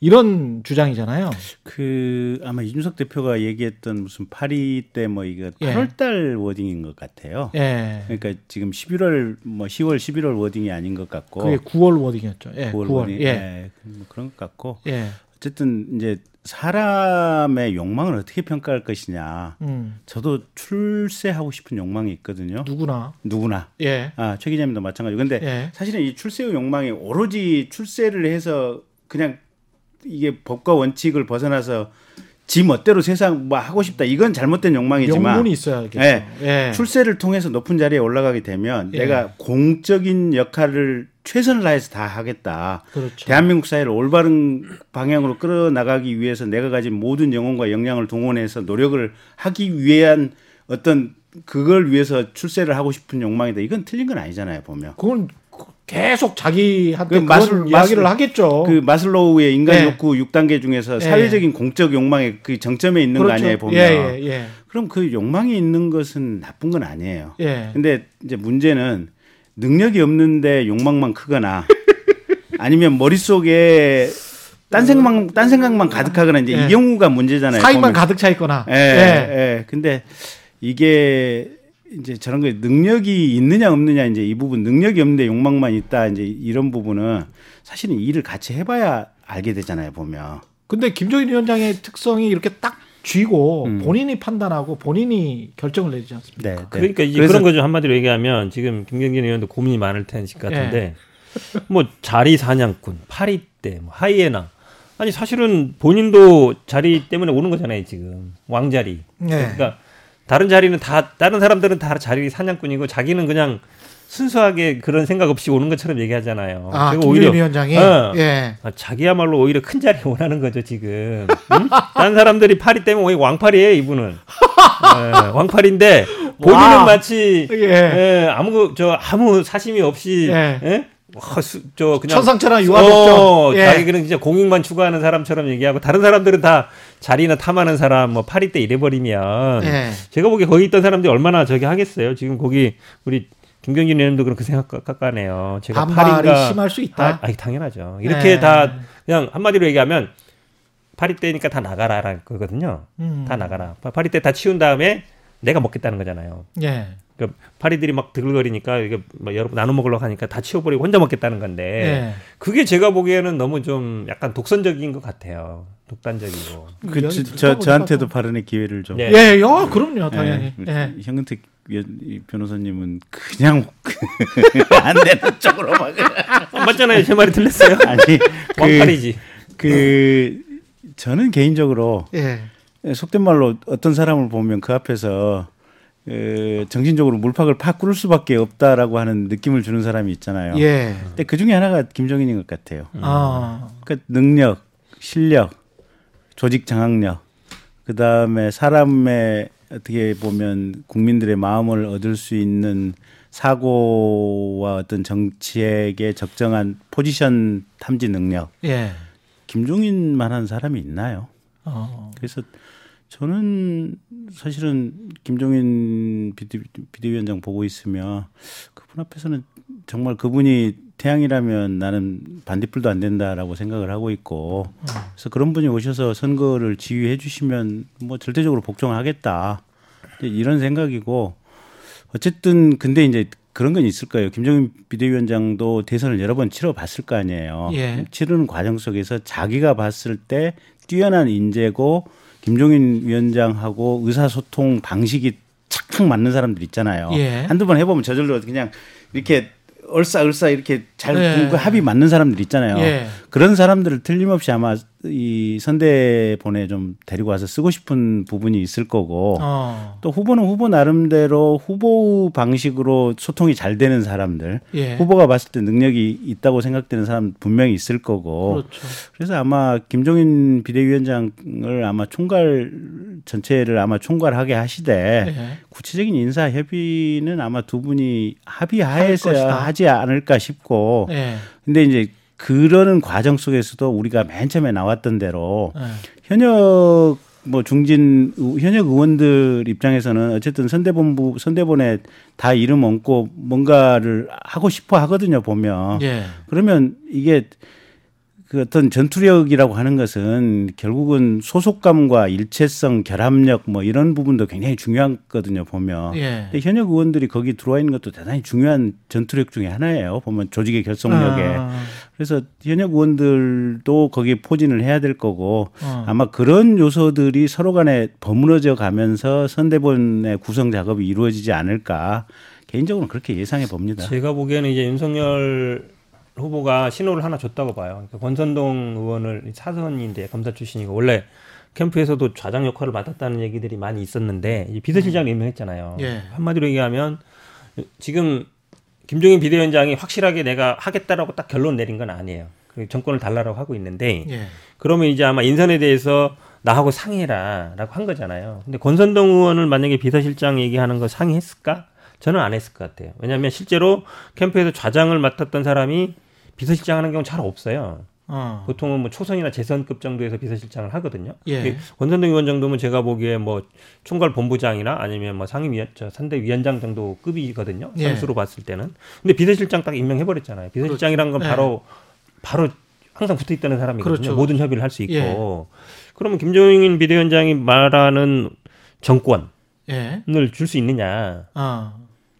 이런 주장이잖아요. 그 아마 이준석 대표가 얘기했던 무슨 파리떼 뭐 이거 예. 8월달 wording인 것 같아요. 예. 그러니까 지금 11월 뭐 10월 11월 wording이 아닌 것 같고 그게 9월 wording이었죠. 예. 9월. 9월 wording 예. 예. 뭐 그런 것 같고 예. 어쨌든 이제 사람의 욕망을 어떻게 평가할 것이냐. 음. 저도 출세하고 싶은 욕망이 있거든요. 누구나. 누구나. 예. 아, 최 기자님도 마찬가지고. 근데 예. 사실은 이 출세의 욕망이 오로지 출세를 해서 그냥 이게 법과 원칙을 벗어나서 지 멋대로 세상 뭐 하고 싶다. 이건 잘못된 욕망이지만 명분이 있어야겠죠. 예. 예. 출세를 통해서 높은 자리에 올라가게 되면 예. 내가 공적인 역할을 최선을 다해서 다 하겠다. 그렇죠. 대한민국 사회를 올바른 방향으로 끌어나가기 위해서 내가 가진 모든 영혼과 역량을 동원해서 노력을 하기 위한 어떤 그걸 위해서 출세를 하고 싶은 욕망이다. 이건 틀린 건 아니잖아요, 보면. 그건 계속 자기한테 그 마슬- 이야기를 마슬- 하겠죠. 그 마슬로우의 인간 네. 욕구 6단계 중에서 예. 사회적인 공적 욕망의 그 정점에 있는 거 아니에요, 보면. 예, 예, 예. 그럼 그 욕망이 있는 것은 나쁜 건 아니에요. 예. 근데 이제 문제는 능력이 없는데 욕망만 크거나 [laughs] 아니면 머릿속에 딴 생각만 딴 생각만 가득하거나 이제 예. 이 경우가 문제잖아요. 보면. 가득 차 있거나. 예, 예. 근데 이게 이제 저런 거 능력이 있느냐 없느냐 이제 이 부분 능력이 없는데 욕망만 있다 이제 이런 부분은 사실은 일을 같이 해봐야 알게 되잖아요 보면. 근데 김종인 위원장의 특성이 이렇게 딱 쥐고 음. 본인이 판단하고 본인이 결정을 내지 않습니까? 네. 네. 그러니까 이제 그런 거죠 한마디로 얘기하면 지금 김경진 의원도 고민이 많을 텐식 같은데 예. 뭐 자리 사냥꾼, 파리 때, 뭐 하이에나 아니 사실은 본인도 자리 때문에 오는 거잖아요 지금 왕자리. 네. 그러니까 다른 자리는 다 다른 사람들은 다 자리 사냥꾼이고 자기는 그냥 순수하게 그런 생각 없이 오는 것처럼 얘기하잖아요. 아, 그리고 김종인 위원장이 어. 예. 아, 자기야말로 오히려 큰 자리 원하는 거죠 지금. 응? 다른 사람들이 파리 때문에 오히려 왕팔이에요 이분은. 예, 왕팔인데 본인은 와. 마치 예. 예, 아무 저 아무 사심이 없이 예. 수- 저 그냥 천상천하 유아독점. 어, 예. 자기는 진짜 공익만 추구하는 사람처럼 얘기하고 다른 사람들은 다 자리나 탐하는 사람 뭐 파리 때 이래버리면 예. 제가 보기에 거기 있던 사람들이 얼마나 저기 하겠어요. 지금 거기 우리 김경진 의원도 그렇게 생각하네요. 제가 파리인가 심할 수 있다. 아, 아니, 당연하죠. 이렇게 예. 다 그냥 한마디로 얘기하면 파리 때니까 다 나가라라는 거거든요. 음. 다 나가라. 파- 파리 때 다 치운 다음에 내가 먹겠다는 거잖아요. 예. 그러니까 파리들이 막 드글거리니까 이게 뭐 여러 나눠 먹으려고 하니까 다 치워버리고 혼자 먹겠다는 건데 예. 그게 제가 보기에는 너무 좀 약간 독선적인 것 같아요. 독단적이고. 그, 저, 저, 저한테도 또- 발언의 기회를 좀. 네. 예, 야, 그럼요, 당연히. 우리 예. 현근택 위원- 이 변호사님은 그냥 [laughs] 안 되는 쪽으로 막 아, 맞잖아요. 제 말이 틀렸어요. [laughs] 아니 그, 왕팔이지. 그 저는 개인적으로 예. 속된 말로 어떤 사람을 보면 그 앞에서 에, 정신적으로 물팍을 팍 꿇을 수밖에 없다라고 하는 느낌을 주는 사람이 있잖아요. 예. 근데 그 중에 하나가 김정인인 것 같아요. 아. 그러니까 능력, 실력, 조직 장악력, 그 다음에 사람의 어떻게 보면 국민들의 마음을 얻을 수 있는 사고와 어떤 정치에게 적정한 포지션 탐지 능력. 예. 김종인만한 사람이 있나요? 어. 그래서 저는 사실은 김종인 비대, 비대위원장 보고 있으면 그분 앞에서는 정말 그분이 태양이라면 나는 반딧불도 안 된다라고 생각을 하고 있고 그래서 그런 분이 오셔서 선거를 지휘해 주시면 뭐 절대적으로 복종하겠다 이런 생각이고 어쨌든 근데 이제 그런 건 있을 거예요. 김정인 비대위원장도 대선을 여러 번 치러봤을 거 아니에요. 예. 치르는 과정 속에서 자기가 봤을 때 뛰어난 인재고 김종인 위원장하고 의사소통 방식이 착착 맞는 사람들 있잖아요. 예. 한두 번 해보면 저절로 그냥 이렇게 얼싸얼싸 이렇게 잘 예. 그 합이 맞는 사람들 있잖아요. 예. 그런 사람들을 틀림없이 아마 이 선대본에 좀 데리고 와서 쓰고 싶은 부분이 있을 거고 어. 또 후보는 후보 나름대로 후보 방식으로 소통이 잘 되는 사람들 예. 후보가 봤을 때 능력이 있다고 생각되는 사람 분명히 있을 거고 그렇죠. 그래서 아마 김종인 비대위원장을 아마 총괄 전체를 아마 총괄하게 하시되 예. 구체적인 인사 협의는 아마 두 분이. 합의하에서 하지 않을까 싶고 예. 근데 이제 그러는 과정 속에서도 우리가 맨 처음에 나왔던 대로 예. 현역 뭐 중진 의- 현역 의원들 입장에서는 어쨌든 선대본부 선대본에 다 이름 얹고 뭔가를 하고 싶어 하거든요 보면 예. 그러면 이게 그 어떤 전투력이라고 하는 것은 결국은 소속감과 일체성, 결합력 뭐 이런 부분도 굉장히 중요하거든요 보면. 예. 근데 현역 의원들이 거기 들어와 있는 것도 대단히 중요한 전투력 중에 하나예요. 보면 조직의 결속력에. 아, 그래서 현역 의원들도 거기에 포진을 해야 될 거고 어. 아마 그런 요소들이 서로 간에 버무러져 가면서 선대본의 구성 작업이 이루어지지 않을까 개인적으로는 그렇게 예상해 봅니다. 제가 보기에는 이제 윤석열 후보가 신호를 하나 줬다고 봐요. 그러니까 권선동 의원을 사선인데 검사 출신이고 원래 캠프에서도 좌장 역할을 맡았다는 얘기들이 많이 있었는데 이 비서실장을 임명했잖아요. 예. 한마디로 얘기하면 지금 김종인 비대위원장이 확실하게 내가 하겠다라고 딱 결론 내린 건 아니에요. 그 정권을 달라고 하고 있는데 예. 그러면 이제 아마 인선에 대해서 나하고 상의해라라고 한 거잖아요. 근데 권선동 의원을 만약에 비서실장 얘기하는 거 상의했을까? 저는 안 했을 것 같아요. 왜냐하면 실제로 캠프에서 좌장을 맡았던 사람이 비서실장 하는 경우는 잘 없어요. 어. 보통은 뭐 초선이나 재선급 정도에서 비서실장을 하거든요. 예. 그 권선동 위원 정도면 제가 보기에 뭐 총괄 본부장이나 아니면 뭐 상임위원, 저 선대위원장 정도 급이거든요. 예. 선수로 봤을 때는. 근데 비서실장 딱 임명해 버렸잖아요. 비서실장이란 건 그렇죠. 바로 바로 항상 붙어 있다는 사람이거든요. 그렇죠. 모든 협의를 할 수 있고. 예. 그러면 김종인 비대위원장이 말하는 정권을 예. 줄수 있느냐? 아.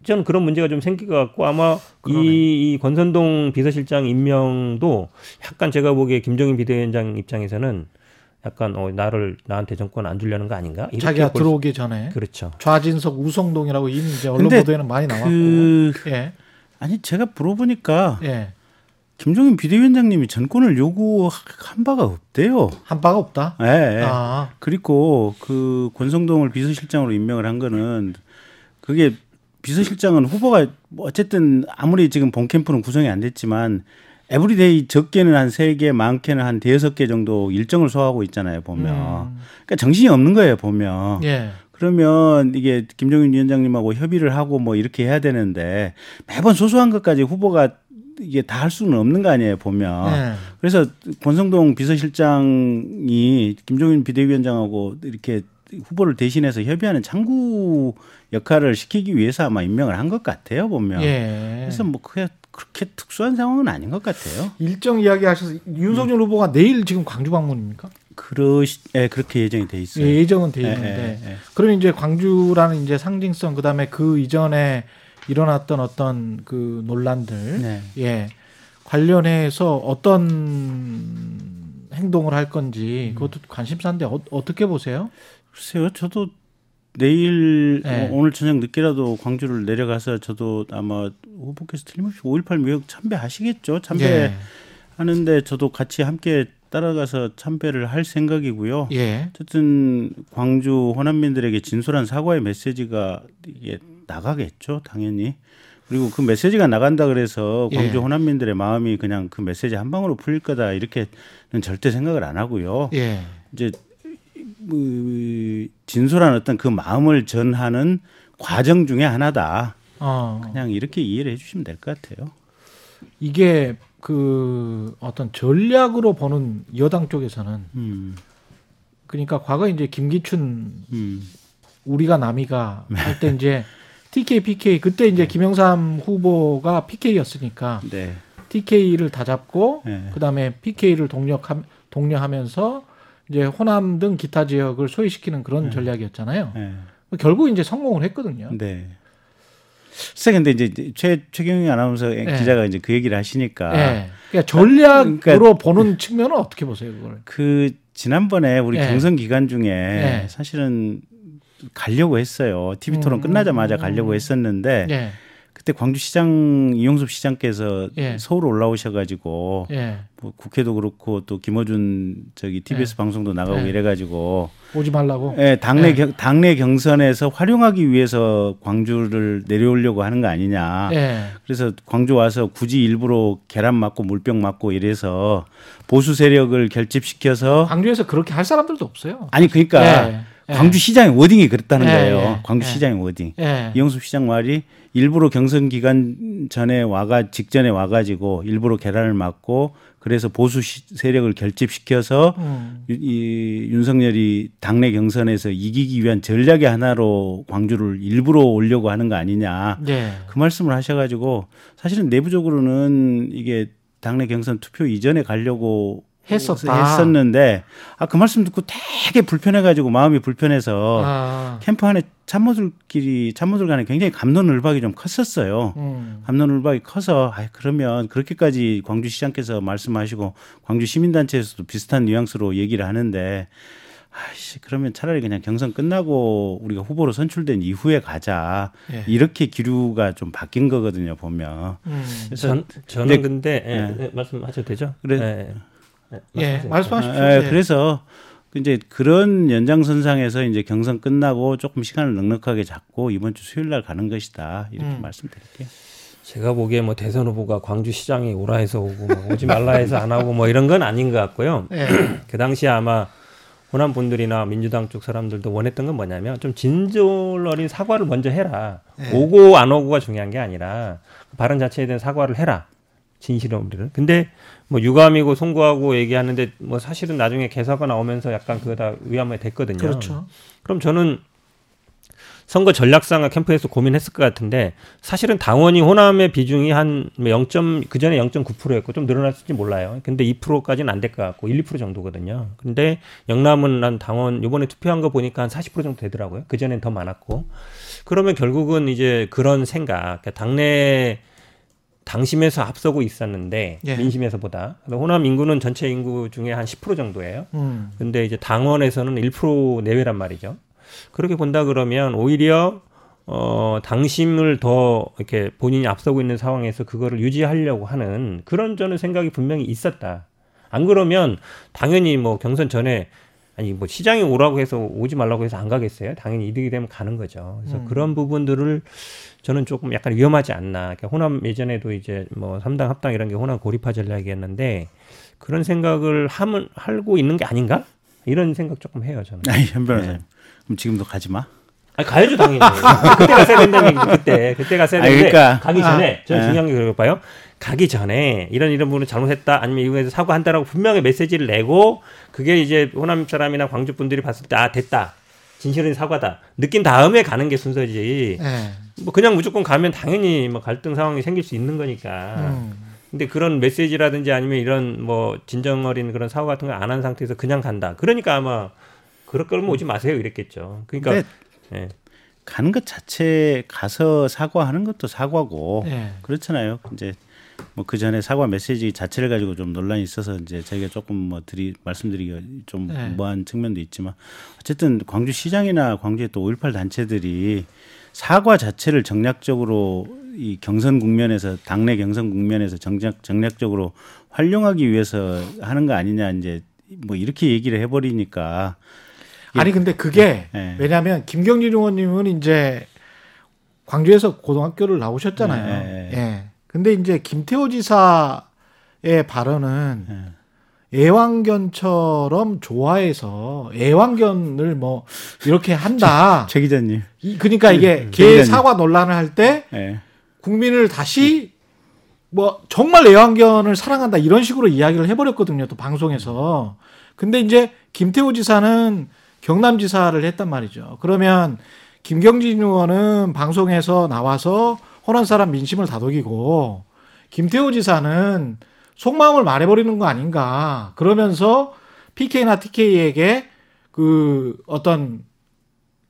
저는 그런 문제가 좀 생길 것 같고 아마. 이, 이 권선동 비서실장 임명도 약간 제가 보기에 김종인 비대위원장 입장에서는 약간 어, 나를 나한테 정권 안 주려는 거 아닌가? 이렇게 자기가 볼 수- 들어오기 전에 그렇죠. 좌진석 우성동이라고 이미 이제 언론 보도에는 많이 나왔고. 그 예. 아니 제가 물어보니까 예. 김종인 비대위원장님이 전권을 요구한 바가 없대요. 한 바가 없다. 예. 예. 아. 그리고 그 권성동을 비서실장으로 임명을 한 거는 그게 비서실장은 후보가 뭐 어쨌든 아무리 지금 본 캠프는 구성이 안 됐지만 every day 적게는 한 세 개, 많게는 한 대여섯 개 정도 일정을 소화하고 있잖아요, 보면. 음. 그러니까 정신이 없는 거예요, 보면. 예. 그러면 이게 김종인 위원장님하고 협의를 하고 뭐 이렇게 해야 되는데 매번 소소한 것까지 후보가 이게 다 할 수는 없는 거 아니에요, 보면. 예. 그래서 권성동 비서실장이 김종인 비대위원장하고 이렇게 후보를 대신해서 협의하는 창구 역할을 시키기 위해서 아마 임명을 한 것 같아요 보면. 예. 그래서 뭐 그게 그렇게 특수한 상황은 아닌 것 같아요. 일정 이야기 하셔서 윤석열 후보가 내일 지금 광주 방문입니까? 그러시, 예, 그렇게 예정이 돼 있어요. 예, 예정은 돼 예, 있는데 예, 예. 그럼 이제 광주라는 이제 상징성 그다음에 그 이전에 일어났던 어떤 그 논란들 네. 예 관련해서 어떤 행동을 할 건지 그것도 관심사인데 어, 어떻게 보세요? 글쎄요, 저도 내일 네. 어, 오늘 저녁 늦게라도 광주를 내려가서 저도 아마 후보께서 틀림없이 5.18 무역 참배하시겠죠. 참배 예. 하는데 저도 같이 함께 따라가서 참배를 할 생각이고요. 예. 어쨌든 광주 호남민들에게 진솔한 사과의 메시지가 이게 나가겠죠, 당연히. 그리고 그 메시지가 나간다 그래서 광주 예. 호남민들의 마음이 그냥 그 메시지 한 방으로 풀릴 거다 이렇게는 절대 생각을 안 하고요. 예. 이제 그 진솔한 어떤 그 마음을 전하는 과정 중에 하나다. 어. 그냥 이렇게 이해를 해주시면 될 것 같아요. 이게 그 어떤 전략으로 보는 여당 쪽에서는 음, 그러니까 과거 이제 김기춘 음, 우리가 남이가 할 때 이제 [laughs] TK, PK 그때 이제 김영삼 후보가 PK였으니까 네, TK를 다 잡고 네. 그다음에 PK를 독려함, 독려하면서 이제 호남 등 기타 지역을 소외시키는 그런 전략이었잖아요. 네, 결국 이제 성공을 했거든요. 네. 글쎄, 근데 이제 최 최경영 아나운서 네. 기자가 이제 그 얘기를 하시니까 예. 그러니까 전략으로 그러니까- 보는 측면은 어떻게 보세요, 그걸? 그 지난번에 우리 네. 경선 기간 중에 네. 사실은 가려고 했어요. TV 토론 음. 끝나자마자 가려고 했었는데 예. 그때 광주시장 이용섭 시장께서 예. 서울 올라오셔가지고 예. 뭐 국회도 그렇고 또 김어준 저기 TBS 네. 방송도 나가고 네. 이래가지고 오지 말라고. 예, 당내 네. 경, 당내 경선에서 활용하기 위해서 광주를 내려오려고 하는 거 아니냐. 예. 그래서 광주 와서 굳이 일부러 계란 맞고 물병 맞고 이래서 보수 세력을 결집시켜서 광주에서 그렇게 할 사람들도 없어요. 아니 그러니까 예. 예. 광주시장의 wording이 그랬다는 예, 거예요. 예. 광주시장의 wording. 예. 이용섭 시장 말이 일부러 경선 기간 전에 와가 직전에 와가지고 일부러 계란을 맞고 그래서 보수 시- 세력을 결집시켜서 음. 유- 이 윤석열이 당내 경선에서 이기기 위한 전략의 하나로 광주를 일부러 오려고 하는 거 아니냐 예. 그 말씀을 하셔가지고 사실은 내부적으로는 이게 당내 경선 투표 이전에 가려고 했었다. 했었는데 아 그 말씀 듣고 되게 불편해가지고 마음이 불편해서 아. 캠프 안에 참모들끼리 참모들 간에 굉장히 감론을박이 좀 컸었어요. 음. 감론을박이 커서 아 그러면 그렇게까지 광주시장께서 말씀하시고 광주 시민단체에서도 비슷한 뉘앙스로 얘기를 하는데 아씨 그러면 차라리 그냥 경선 끝나고 우리가 후보로 선출된 이후에 가자 예. 이렇게 기류가 좀 바뀐 거거든요 보면 음. 그래서 전, 저는 근데- 근데 예, 예. 예, 말씀하셔도 되죠? 그래- 예, 예. 예. 말씀하십시오. 아, 예. 그래서 이제 그런 연장선상에서 이제 경선 끝나고 조금 시간을 넉넉하게 잡고 이번 주 수요일 날 가는 것이다 이렇게 음. 말씀드릴게요. 제가 보기에 뭐 대선 후보가 광주시장에 오라 해서 오고 뭐 오지 말라 해서 안 하고 뭐 이런 건 아닌 것 같고요. 예. [clears throat] 그 당시에 아마 호남 분들이나 민주당 쪽 사람들도 원했던 건 뭐냐면 좀 진솔 어린 사과를 먼저 해라. 네. 오고 안 오고가 중요한 게 아니라 발언 자체에 대한 사과를 해라. 진실을 우리를. 근데 뭐 유감이고 송구하고 얘기하는데 뭐 사실은 나중에 개사가 나오면서 약간 그거 다 위험하게 됐거든요. 그렇죠. 그럼 저는 선거 전략상을 캠프에서 고민했을 것 같은데 사실은 당원이 호남의 비중이 한 0. 그 전에 0.9%였고 좀 늘어났을지 몰라요. 근데 2%까지는 안 될 것 같고 1, 2% 정도거든요. 근데 영남은 한 당원 요번에 투표한 거 보니까 한 40% 정도 되더라고요. 그 전엔 더 많았고. 그러면 결국은 이제 그런 생각, 그러니까 당내 당심에서 앞서고 있었는데 예. 민심에서보다 호남 인구는 전체 인구 중에 한 10% 정도예요. 음. 근데 이제 당원에서는 1% 내외란 말이죠. 그렇게 본다 그러면 오히려 어 당심을 더 이렇게 본인이 앞서고 있는 상황에서 그거를 유지하려고 하는 그런 저는 생각이 분명히 있었다. 안 그러면 당연히 뭐 경선 전에 아니 뭐 시장에 오라고 해서 오지 말라고 해서 안 가겠어요. 당연히 이득이 되면 가는 거죠. 그래서 음. 그런 부분들을 저는 조금 약간 위험하지 않나. 그러니까 호남 예전에도 이제 뭐 삼당 합당 이런 게 호남 고립화 전략이었는데 그런 생각을 하면 하고 있는 게 아닌가? 이런 생각 조금 해요 저는. [laughs] 아니 현 변호사님 네. 그럼 지금도 가지 마. 아니 가야죠 당연히. 그때 갔어야 된다는 얘기죠. 그때 그때 갔어야 아니, 되는데 그러니까- 가기 전에 저는 아. 중요한 게 그걸 봐요. 가기 전에 이런 이런 부분을 잘못했다 아니면 이거에서 사과한다라고 분명히 메시지를 내고 그게 이제 호남 사람이나 광주 분들이 봤을 때 아 됐다 진실은 사과다 느낀 다음에 가는 게 순서지. 예. 뭐 그냥 무조건 가면 당연히 뭐 갈등 상황이 생길 수 있는 거니까. 음. 근데 그런 메시지라든지 아니면 이런 뭐 진정 어린 그런 사고 같은 거안한 상태에서 그냥 간다. 그러니까 아마 그럴 거면 오지 마세요 이랬겠죠. 그러니까 예. 가는 것 자체 가서 사과하는 것도 사과고 예. 그렇잖아요. 이제 뭐 그 전에 사과 메시지 자체를 가지고 좀 논란이 있어서 이제 저희가 조금 뭐 드리 말씀드리기가 좀 네. 뭐한 측면도 있지만 어쨌든 광주 시장이나 광주의 또 5.18 단체들이 사과 자체를 정략적으로 이 경선 국면에서 당내 경선 국면에서 정략 정략적으로 활용하기 위해서 하는 거 아니냐 이제 뭐 이렇게 얘기를 해버리니까 아니 근데 그게 예. 왜냐하면 김경진 의원님은 이제 광주에서 고등학교를 나오셨잖아요. 예, 예, 예. 근데 이제 김태호 지사의 발언은 예. 애완견처럼 좋아해서 애완견을 뭐 이렇게 한다. [laughs] 최 기자님, 이- 그러니까 이게 음, 개. 사과 논란을 할때 예. 국민을 다시 뭐 정말 애완견을 사랑한다 이런 식으로 이야기를 해버렸거든요. 또 방송에서. 근데 이제 김태호 지사는 경남지사를 했단 말이죠. 그러면 김경진 의원은 방송에서 나와서 호남 사람 민심을 다독이고 김태호 지사는 속마음을 말해버리는 거 아닌가. 그러면서 PK나 TK에게 그 어떤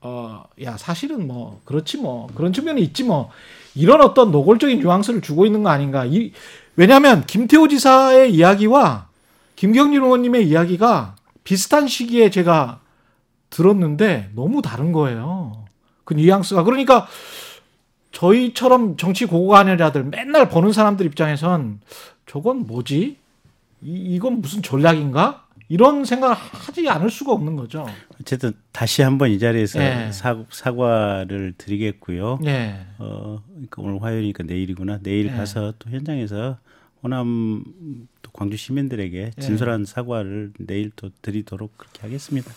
어, 야, 사실은 뭐, 그렇지 뭐, 그런 측면이 있지 뭐, 이런 어떤 노골적인 뉘앙스를 주고 있는 거 아닌가. 이, 왜냐면, 김태호 지사의 이야기와 김경진 의원님의 이야기가 비슷한 시기에 제가 들었는데 너무 다른 거예요. 그 뉘앙스가. 그러니까, 저희처럼 정치 고관여자들 맨날 보는 사람들 입장에선 저건 뭐지? 이, 이건 무슨 전략인가? 이런 생각을 하지 않을 수가 없는 거죠. 어쨌든 다시 한번 이 자리에서 예. 사, 사과를 드리겠고요. 예. 어, 그러니까 오늘 화요일이니까 내일이구나. 내일 예. 가서 또 현장에서 호남 또 광주 시민들에게 예. 진솔한 사과를 내일 또 드리도록 그렇게 하겠습니다.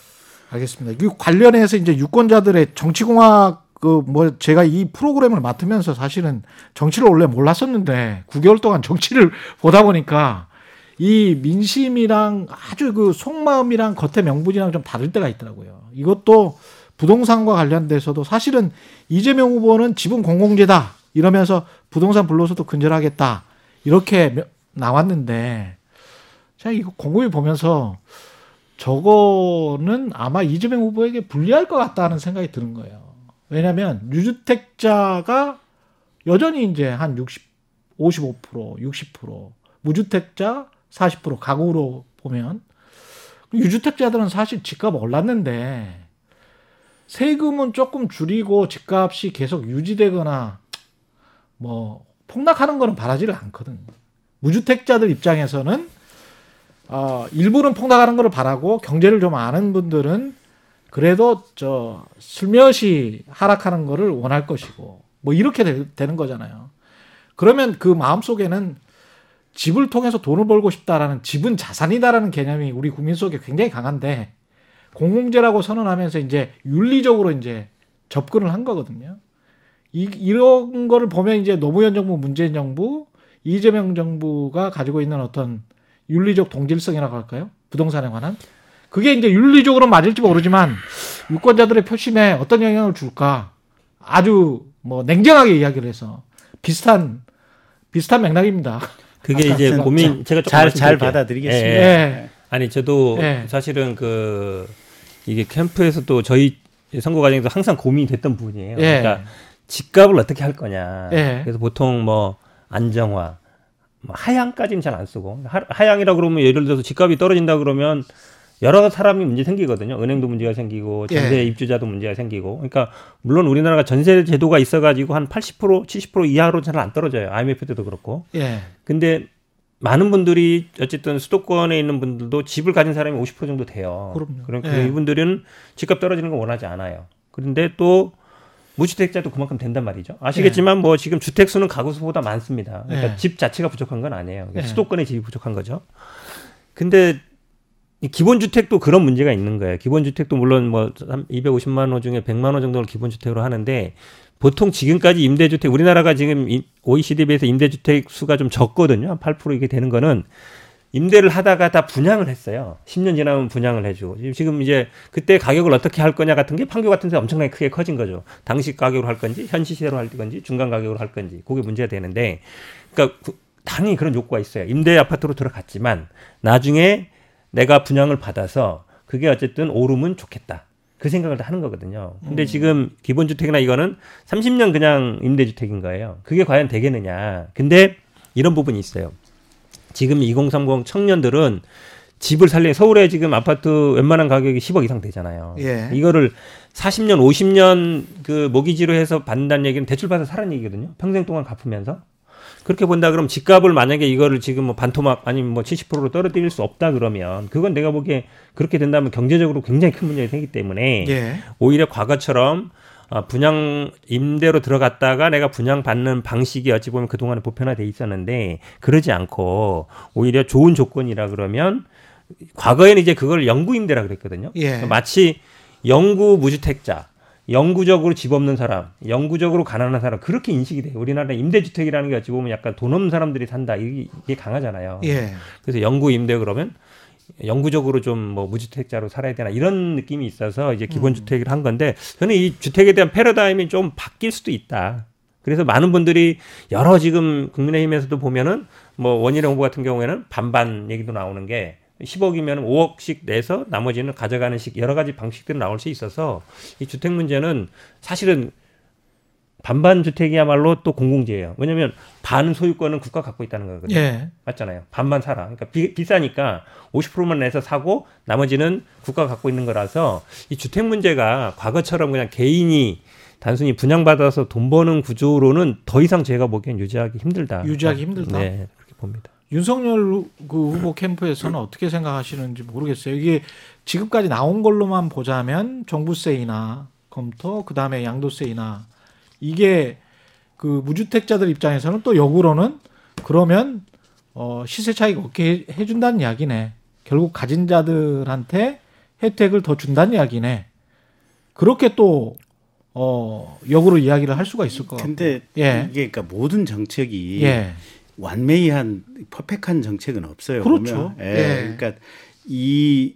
알겠습니다. 이 관련해서 이제 유권자들의 정치공학 그 뭐 제가 이 프로그램을 맡으면서 사실은 정치를 원래 몰랐었는데 9개월 동안 [laughs] 정치를 보다 보니까 이 민심이랑 아주 그 속마음이랑 겉의 명분이랑 좀 다를 때가 있더라고요. 이것도 부동산과 관련돼서도 사실은 이재명 후보는 지분 공공재다 이러면서 부동산 불로서도 근절하겠다 이렇게 며- 나왔는데 제가 이거 곰곰이 보면서 저거는 아마 이재명 후보에게 불리할 것 같다는 생각이 드는 거예요. 왜냐하면 유주택자가 여전히 이제 한 60, 55%, 60%, 무주택자 40% 가구로 보면 유주택자들은 사실 집값 올랐는데 세금은 조금 줄이고 집값이 계속 유지되거나 뭐 폭락하는 거는 바라지를 않거든요. 무주택자들 입장에서는 어, 일부는 폭락하는 것을 바라고 경제를 좀 아는 분들은 그래도 저 슬며시 하락하는 거를 원할 것이고 뭐 이렇게 되, 되는 거잖아요. 그러면 그 마음 속에는 집을 통해서 돈을 벌고 싶다라는 집은 자산이다라는 개념이 우리 국민 속에 굉장히 강한데 공공재라고 선언하면서 이제 윤리적으로 이제 접근을 한 거거든요. 이, 이런 거를 보면 이제 노무현 정부, 문재인 정부, 이재명 정부가 가지고 있는 어떤 윤리적 동질성이라고 할까요? 부동산에 관한 그게 이제 윤리적으로 맞을지 모르지만 유권자들의 표심에 어떤 영향을 줄까 아주 뭐 냉정하게 이야기를 해서 비슷한 비슷한 맥락입니다. 그게 이제 자, 고민 제가 잘, 잘. 받아들이겠습니다. 예, 예. 예. 아니 저도 예. 사실은 그 이게 캠프에서도 저희 선거 과정에서 항상 고민이 됐던 부분이에요. 예. 그러니까 집값을 어떻게 할 거냐. 예. 그래서 보통 뭐 안정화, 뭐 하향까지는 잘 안 쓰고 하, 하향이라 그러면 예를 들어서 집값이 떨어진다 그러면 여러 사람이 문제 생기거든요. 은행도 문제가 생기고 전세 예. 입주자도 문제가 생기고. 그러니까 물론 우리나라가 전세 제도가 있어가지고 한 80% 70% 이하로 잘 안 떨어져요. IMF 때도 그렇고. 예. 근데 많은 분들이 어쨌든 수도권에 있는 분들도 집을 가진 사람이 50% 정도 돼요. 그럼요. 그러니까 예. 이분들은 집값 떨어지는 거 원하지 않아요. 그런데 또 무주택자도 그만큼 된단 말이죠. 아시겠지만 뭐 지금 주택 수는 가구 수보다 많습니다. 그러니까 예. 집 자체가 부족한 건 아니에요. 그러니까 예. 수도권의 집이 부족한 거죠. 근데 이 기본 주택도 그런 문제가 있는 거예요. 기본 주택도 물론 뭐 250만 호 중에 100만 호 정도를 기본 주택으로 하는데 보통 지금까지 임대주택 우리나라가 지금 이- OECD 비해서 임대주택 수가 좀 적거든요. 한 8% 이게 되는 거는 임대를 하다가 다 분양을 했어요. 10년 지나면 분양을 해주고 지금- 이제 그때 가격을 어떻게 할 거냐 같은 게 판교 같은 데 엄청나게 크게 커진 거죠. 당시 가격으로 할 건지 현 시세로 할 건지 중간 가격으로 할 건지 그게 문제가 되는데 그러니까 구- 당연히 그런 욕구가 있어요. 임대 아파트로 들어갔지만 나중에 내가 분양을 받아서 그게 어쨌든 오르면 좋겠다. 그 생각을 하는 거거든요. 근데 지금 기본주택이나 이거는 30년 그냥 임대주택인 거예요. 그게 과연 되겠느냐. 근데 이런 부분이 있어요. 지금 2030 청년들은 집을 살리 서울에 지금 아파트 웬만한 가격이 10억 이상 되잖아요. 예. 이거를 40년, 50년 그 모기지로 해서 받는다는 얘기는 대출 받아 사라는 얘기거든요. 평생 동안 갚으면서. 그렇게 본다 그러면 집값을 만약에 이거를 지금 뭐 반토막 아니면 뭐 70%로 떨어뜨릴 수 없다 그러면 그건 내가 보기에 그렇게 된다면 경제적으로 굉장히 큰 문제가 생기기 때문에 예. 오히려 과거처럼 어, 분양 임대로 들어갔다가 내가 분양 받는 방식이 어찌 보면 그동안에 보편화돼 있었는데 그러지 않고 오히려 좋은 조건이라 그러면 과거에는 이제 그걸 영구 임대라 그랬거든요. 예. 그러니까 마치 영구 무주택자, 영구적으로 집 없는 사람, 영구적으로 가난한 사람 그렇게 인식이 돼요. 우리나라 임대주택이라는 게 어찌 보면 약간 돈 없는 사람들이 산다 이게, 이게 강하잖아요. 예. 그래서 영구 임대 그러면 영구적으로 좀 뭐 무주택자로 살아야 되나 이런 느낌이 있어서 이제 기본 주택을 한 건데 저는 이 주택에 대한 패러다임이 좀 바뀔 수도 있다. 그래서 많은 분들이 여러 지금 국민의힘에서도 보면은 뭐 원희룡 후보 같은 경우에는 반반 얘기도 나오는 게 10억이면 5억씩 내서 나머지는 가져가는 식 여러 가지 방식들이 나올 수 있어서 이 주택 문제는 사실은 반반 주택이야말로 또 공공재예요. 왜냐하면 반 소유권은 국가 가 갖고 있다는 거거든요. 예. 맞잖아요. 반반 사라. 그러니까 비, 비싸니까 50%만 내서 사고 나머지는 국가가 갖고 있는 거라서 이 주택 문제가 과거처럼 그냥 개인이 단순히 분양받아서 돈 버는 구조로는 더 이상 제가 보기엔 유지하기 힘들다. 유지하기 힘들다. 네, 그렇게 봅니다. 윤석열 그 후보 캠프에서는 어떻게 생각하시는지 모르겠어요. 이게 지금까지 나온 걸로만 보자면 정부세이나 검토, 그 다음에 양도세이나 이게 그 무주택자들 입장에서는 또 역으로는 그러면 어 시세 차익 없게 해- 해준다는 이야기네. 결국 가진 자들한테 혜택을 더 준다는 이야기네. 그렇게 또 어, 역으로 이야기를 할 수가 있을 것 같고. 근데 예. 이게 그러니까 모든 정책이 예. 完美한 perfect한 정책은 없어요. 그렇죠. 예. 예. 그러니까 이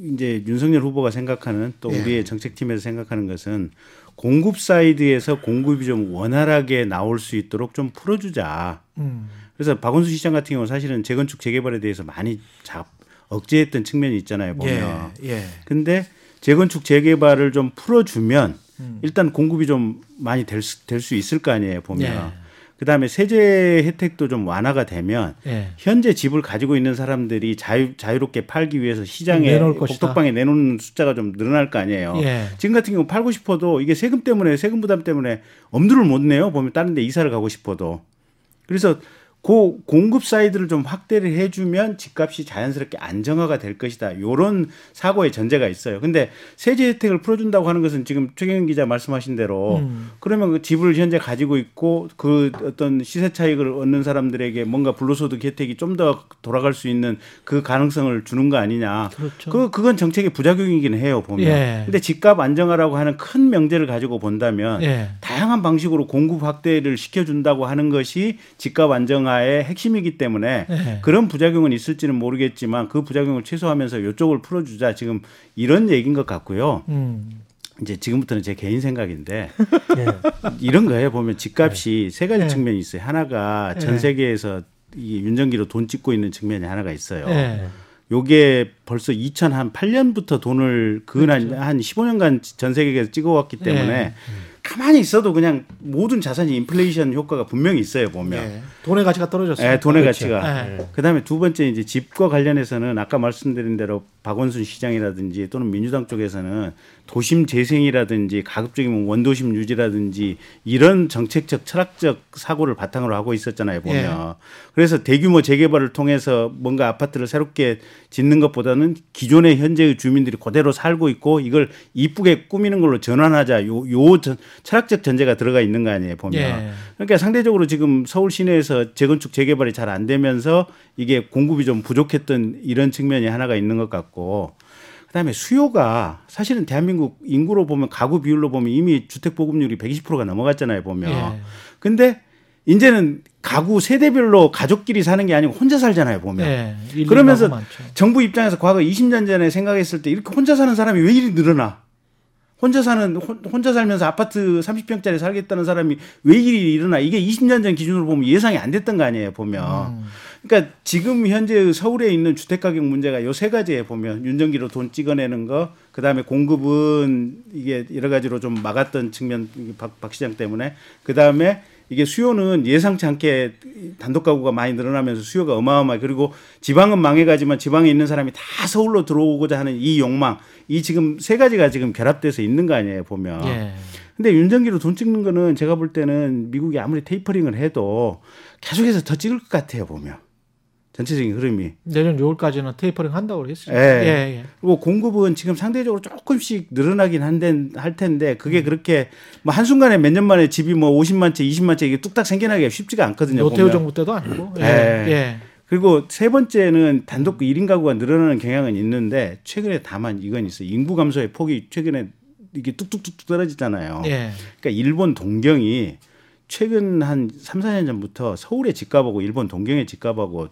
이제 윤석열 후보가 생각하는 또 예. 우리의 정책팀에서 생각하는 것은 공급 side에서 공급이 좀 원활하게 나올 수 있도록 좀 풀어주자. 음. 그래서 박원순 시장 같은 경우 는 사실은 재건축 재개발에 대해서 많이 잡 억제했던 측면이 있잖아요. 보면. 예. 예. 근데 재건축 재개발을 좀 풀어주면 음. 일단 공급이 좀 많이 될수 될 수 있을 거 아니에요 보면. 예. 그다음에 세제 혜택도 좀 완화가 되면 예. 현재 집을 가지고 있는 사람들이 자유 자유롭게 팔기 위해서 시장에 내놓을. 복덕방에 내놓는 숫자가 좀 늘어날 거 아니에요. 예. 지금 같은 경우 팔고 싶어도 이게 세금 때문에 세금 부담 때문에 엄두를 못 내요. 보면 다른 데 이사를 가고 싶어도. 그래서 그 공급 side를 좀 확대를 해주면 집값이 자연스럽게 안정화가 될 것이다. 요런 사고의 전제가 있어요. 근데 세제 혜택을 풀어준다고 하는 것은 지금 최경영 기자 말씀하신 대로 음. 그러면 그 집을 현재 가지고 있고 그 어떤 시세 차익을 얻는 사람들에게 뭔가 불로소득 혜택이 좀 더 돌아갈 수 있는 그 가능성을 주는 거 아니냐. 그렇죠. 그 그건 정책의 부작용이긴 해요 보면. 예. 근데 집값 안정화라고 하는 큰 명제를 가지고 본다면 예. 다양한 방식으로 공급 확대를 시켜준다고 하는 것이 집값 안정화 의 핵심이기 때문에 예. 그런 부작용은 있을지는 모르겠지만 그 부작용을 최소화하면서 이쪽을 풀어주자 지금 이런 얘기인 것 같고요. 음. 이제 지금부터는 제 개인 생각인데 [laughs] 예. 이런 거예요 보면 집값이 세 가지 네. 측면이 있어요. 하나가 네. 전 세계에서 이 윤전기로 돈 찍고 있는 측면이 하나가 있어요. 예. 요게 벌써 2008년부터 돈을 그한 그렇죠. 한 15년간 전 세계에서 찍어왔기 때문에 네. 가만히 있어도 그냥 모든 자산이 인플레이션 효과가 분명히 있어요 보면. 예. 돈의 가치가 떨어졌어요. 예, 돈의 그렇죠. 가치가. 예. 그다음에 두 번째 이제 집과 관련해서는 아까 말씀드린 대로 박원순 시장이라든지 또는 민주당 쪽에서는 도심 재생이라든지 가급적이면 원도심 유지라든지 이런 정책적 철학적 사고를 바탕으로 하고 있었잖아요 보면. 예. 그래서 대규모 재개발을 통해서 뭔가 아파트를 새롭게 짓는 것보다는 기존의 현재의 주민들이 그대로 살고 있고 이걸 이쁘게 꾸미는 걸로 전환하자 요, 요 전- 철학적 전제가 들어가 있는 거 아니에요 보면. 예. 그러니까 상대적으로 지금 서울 시내에서 재건축 재개발이 잘 안 되면서 이게 공급이 좀 부족했던 이런 측면이 하나가 있는 것 같고 그다음에 수요가 사실은 대한민국 인구로 보면 가구 비율로 보면 이미 주택 보급률이 120%가 넘어갔잖아요 보면. 예. 근데 이제는 가구 세대별로 가족끼리 사는 게 아니고 혼자 살잖아요 보면. 예. 그러면서. 정부 입장에서 과거 20년 전에 생각했을 때 이렇게 혼자 사는 사람이 왜 이리 늘어나? 혼자 사는 혼- 혼자 살면서 아파트 30평짜리 살겠다는 사람이 왜 일이 일어나 이게 20년 전 기준으로 보면 예상이 안 됐던 거 아니에요 보면 그러니까 지금 현재 서울에 있는 주택 가격 문제가 요 세 가지에 보면 윤전기로 돈 찍어내는 거 그 다음에 공급은 이게 여러 가지로 좀 막았던 측면 박, 박 시장 때문에 그 다음에 이게 수요는 예상치 않게 단독 가구가 많이 늘어나면서 수요가 어마어마해. 그리고 지방은 망해가지만 지방에 있는 사람이 다 서울로 들어오고자 하는 이 욕망 이 지금 세 가지가 지금 결합돼서 있는 거 아니에요 보면. 예. 근데 윤전기로 돈 찍는 거는 제가 볼 때는 미국이 아무리 테이퍼링을 해도 계속해서 더 찍을 것 같아요 보면 전체적인 흐름이 내년 6월까지는 테이퍼링 한다고 했어요. 예. 예, 예. 그리고 공급은 지금 상대적으로 조금씩 늘어나긴 한데 할 텐데 그게 그렇게 뭐 한 순간에 몇 년 만에 집이 뭐 50만 채, 20만 채 이게 뚝딱 생겨나기가 쉽지가 않거든요. 노태우 보면. 정부 때도 아니고. 예. 예. 예. 그리고 세 번째는 단독 1인 가구가 늘어나는 경향은 있는데 최근에 다만 이건 있어요. 인구 감소의 폭이 최근에 이게 뚝뚝뚝 떨어지잖아요. 예. 그러니까 일본 동경이 최근 한 3, 4년 전부터 서울의 집값하고 일본 동경의 집값하고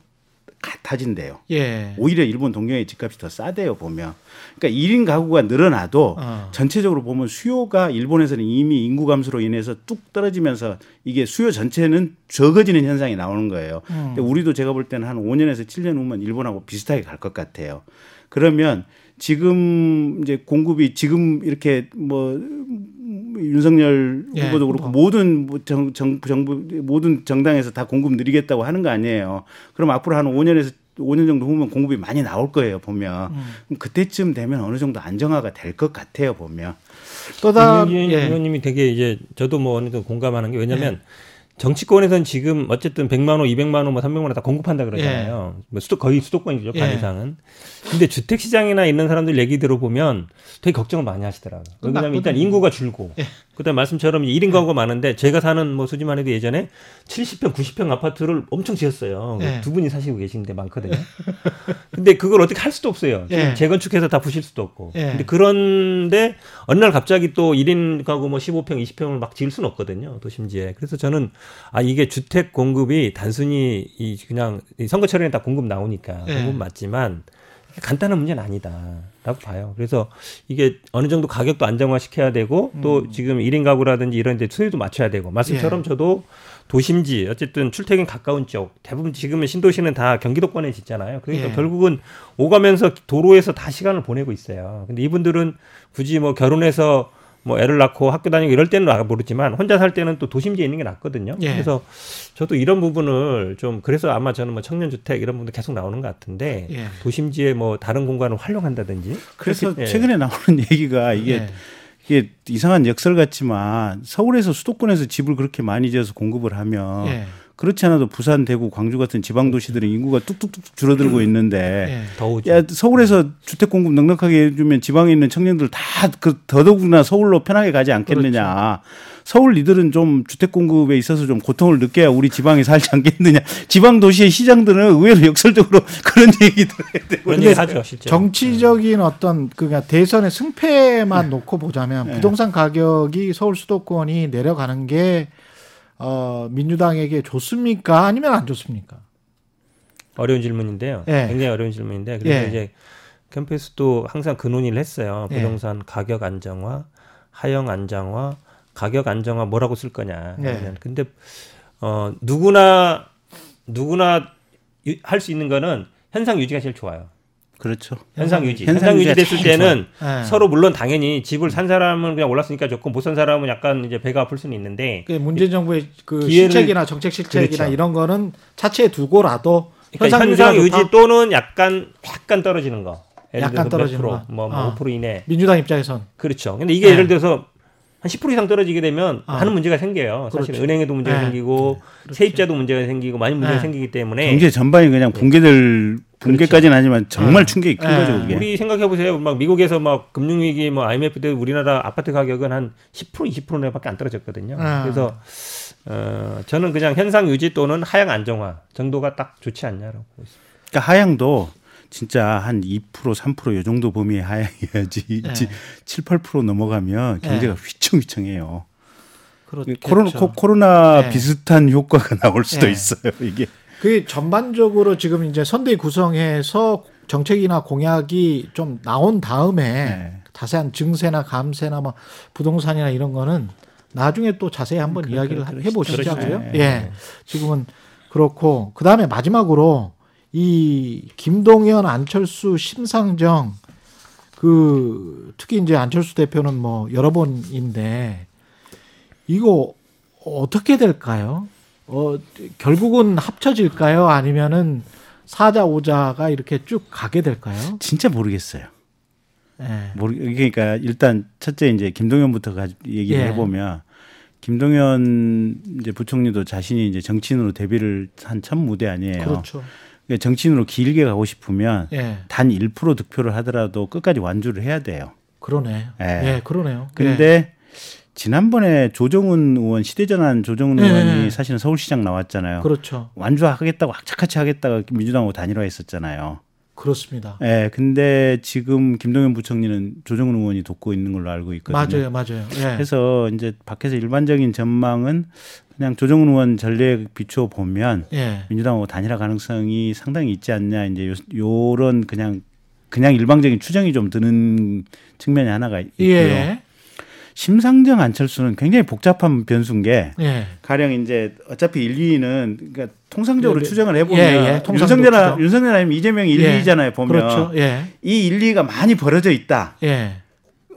같아진대요. 예. 오히려 일본 동경의 집값이 더 싸대요 보면. 그러니까 1인 가구가 늘어나도 어. 전체적으로 보면 수요가 일본에서는 이미 인구 감소로 인해서 뚝 떨어지면서 이게 수요 전체는 적어지는 현상이 나오는 거예요. 음. 근데 우리도 제가 볼 때는 한 5년에서 7년 후면 일본하고 비슷하게 갈 것 같아요. 그러면 지금 이제 공급이 지금 이렇게 뭐 윤석열 예, 후보도 그렇고 뭐. 모든 뭐 정, 정, 정부 모든 정당에서 다 공급 늘리겠다고 하는 거 아니에요. 그럼 앞으로 한 5년에서 5년 정도 후면 공급이 많이 나올 거예요 보면 음. 그때쯤 되면 어느 정도 안정화가 될 것 같아요 보면 또 다른 윤 예. 의원님이 되게 이제 저도 뭐 어느 정도 공감하는 게 왜냐면 정치권에서는 지금 어쨌든 100만 원, 200만 원, 뭐 300만 원 다 공급한다 그러잖아요. 뭐 수도 거의 수도권이죠 반 예. 이상은. 근데 주택 시장이나 있는 사람들 얘기 들어보면 되게 걱정을 많이 하시더라고요. 왜냐하면 일단. 인구가 줄고, 예. 그다음 말씀처럼 1인 가구가 많은데 제가 사는 뭐 수지만 해도 예전에 70평, 90평 아파트를 엄청 지었어요. 예. 두 분이 사시고 계신데 많거든요. 근데 그걸 어떻게 할 수도 없어요. 예. 재건축해서 다 부실 수도 없고. 예. 근데 그런데 어느 날 갑자기 또 1인 가구 뭐 15평, 20평을 막 지을 수는 없거든요. 도심지에. 그래서 저는 아 이게 주택 공급이 단순히 이 그냥 이 선거철에는 다 공급 나오니까 예. 공급 맞지만 간단한 문제는 아니다라고 봐요. 그래서 이게 어느 정도 가격도 안정화 시켜야 되고 또 지금 1인 가구라든지 이런 데 수요도 맞춰야 되고 말씀처럼 저도 도심지 어쨌든 출퇴근 가까운 쪽 대부분 지금은 신도시는 다 경기도권에 짓잖아요. 그러니까 예. 결국은 오가면서 도로에서 다 시간을 보내고 있어요. 근데 이분들은 굳이 뭐 결혼해서 뭐 애를 낳고 학교 다니고 이럴 때는 나 모르지만 혼자 살 때는 또 도심지에 있는 게 낫거든요. 예. 그래서 저도 이런 부분을 좀 그래서 아마 저는 뭐 청년 주택 이런 부분도 계속 나오는 것 같은데 예. 도심지에 뭐 다른 공간을 활용한다든지 그래서 그렇게, 예. 최근에 나오는 [laughs] 얘기가 이게 예. 이게 이상한 역설 같지만 서울에서 수도권에서 집을 그렇게 많이 지어서 공급을 하면 예. 그렇지 않아도 부산, 대구, 광주 같은 지방 도시들은 인구가 뚝뚝뚝 줄어들고 있는데 예. 더우죠. 야 서울에서 주택 공급 넉넉하게 해주면 지방에 있는 청년들 다 그 더더구나 서울로 편하게 가지 않겠느냐. 서울 리들은 좀 주택 공급에 있어서 좀 고통을 느껴야 우리 지방에 살지 않겠느냐. 지방 도시의 시장들은 의외로 역설적으로 [laughs] 그런 얘기들 해야 되고. 하죠, 실제. 정치적인 어떤 그냥 대선의 승패만 놓고 보자면 네. 부동산 가격이 서울 수도권이 내려가는 게 어, 민주당에게 좋습니까? 아니면 안 좋습니까? 어려운 질문인데요. 예. 굉장히 어려운 질문인데 그래서 예. 이제 캠페스도 항상 그 논의를 했어요. 예. 부동산 가격 안정화, 하형 안정화, 가격 안정화 뭐라고 쓸 거냐. 예. 근데 어 누구나 누구나 할 수 있는 거는 현상 유지가 제일 좋아요. 그렇죠. 현상 유지. 현상 현상 유지 됐을 때는 예. 서로 물론 당연히 집을 산 사람은 그냥 올랐으니까 좋고 못 산 사람은 약간 이제 배가 아플 수는 있는데 그 문재인 정부의 그 기회를- 실책이나 정책 실책이나 그렇죠. 이런 거는 차치해 두고라도 그러니까 현상 현상, 유지? 또는 약간 약간 떨어지는 거. 예를 약간 떨어지는 몇 거. 뭐, 아. 뭐5% 이내. 민주당 입장에선 그렇죠. 근데 이게 네. 예를 들어서 한 10% 이상 떨어지게 되면 아. 많은 문제가 생겨요. 사실 그렇죠. 은행에도 문제가 네. 생기고 그렇죠. 세입자도 문제가 생기고 많은 문제가 네. 생기기 때문에 경제 전반이 그냥 붕괴될 붕괴까지는 아니지만 정말 네. 충격이 큰 네. 거죠 그게. 우리 생각해 보세요. 막 미국에서 막 금융 위기 뭐 IMF 때 우리나라 아파트 가격은 한 10% 20%내밖에 안 떨어졌거든요. 아. 그래서 어 저는 그냥 현상 유지 또는 하향 안정화 정도가 딱 좋지 않냐라고 보고 있습니다. 그러니까 하향도 진짜 한 2% 3%요 정도 범위의 하향이어야지 네. 7, 8% 넘어가면 경제가 네. 휘청휘청해요. 그렇죠. 코로나, 코- 코로나 네. 비슷한 효과가 나올 수도 네. 있어요. 이게 그게 전반적으로 지금 이제 선대위 구성해서 정책이나 공약이 좀 나온 다음에 네. 자세한 증세나 감세나 뭐 부동산이나 이런 거는 나중에 또 자세히 한번 그, 이야기를 그, 그, 해보시자고요. 예. 지금은 그렇고 그 다음에 마지막으로 이 김동연, 안철수, 심상정 그 특히 이제 안철수 대표는 뭐 여러 번인데 이거 어떻게 될까요? 어 결국은 합쳐질까요? 아니면은 사자 오자가 이렇게 쭉 가게 될까요? 진짜 모르겠어요. 예. 모르 그러니까 일단 첫째 이제 김동연부터 가 얘기를 예. 해보면 김동연 이제 부총리도 자신이 이제 정치인으로 데뷔를 한 첫 무대 아니에요. 그렇죠. 그러니까 정치인으로 길게 가고 싶으면 예. 단1% 득표를 하더라도 끝까지 완주를 해야 돼요. 그러네. 예. 예, 그러네요. 근데 지난번에 조정훈 의원 시대전환 조정훈 예. 의원이 사실은 서울시장 나왔잖아요. 예. 그렇죠. 완주하겠다고 악착같이 하겠다가 민주당하고 단일화했었잖아요. 그렇습니다. 예, 근데 지금 김동연 부총리는 조정훈 의원이 돕고 있는 걸로 알고 있거든요. 맞아요, 맞아요. 예. 그래서 이제 밖에서 일반적인 전망은 그냥 조정훈 의원 전례에 비추어 보면 예. 민주당하고 단일화 가능성이 상당히 있지 않냐 이제 요, 요런 그냥 그냥 일방적인 추정이 좀 드는 측면이 하나가 있고요. 예. 심상정 안철수는 굉장히 복잡한 변수인 게 예. 가령 이제 어차피 1, 2위는 그러니까 통상적으로 예, 예. 추정을 해보면 예, 예. 윤석열. 윤석열 아니면 이재명이 1, 예. 2위잖아요 보면 그렇죠. 예. 이 1, 2위가 많이 벌어져 있다. 예.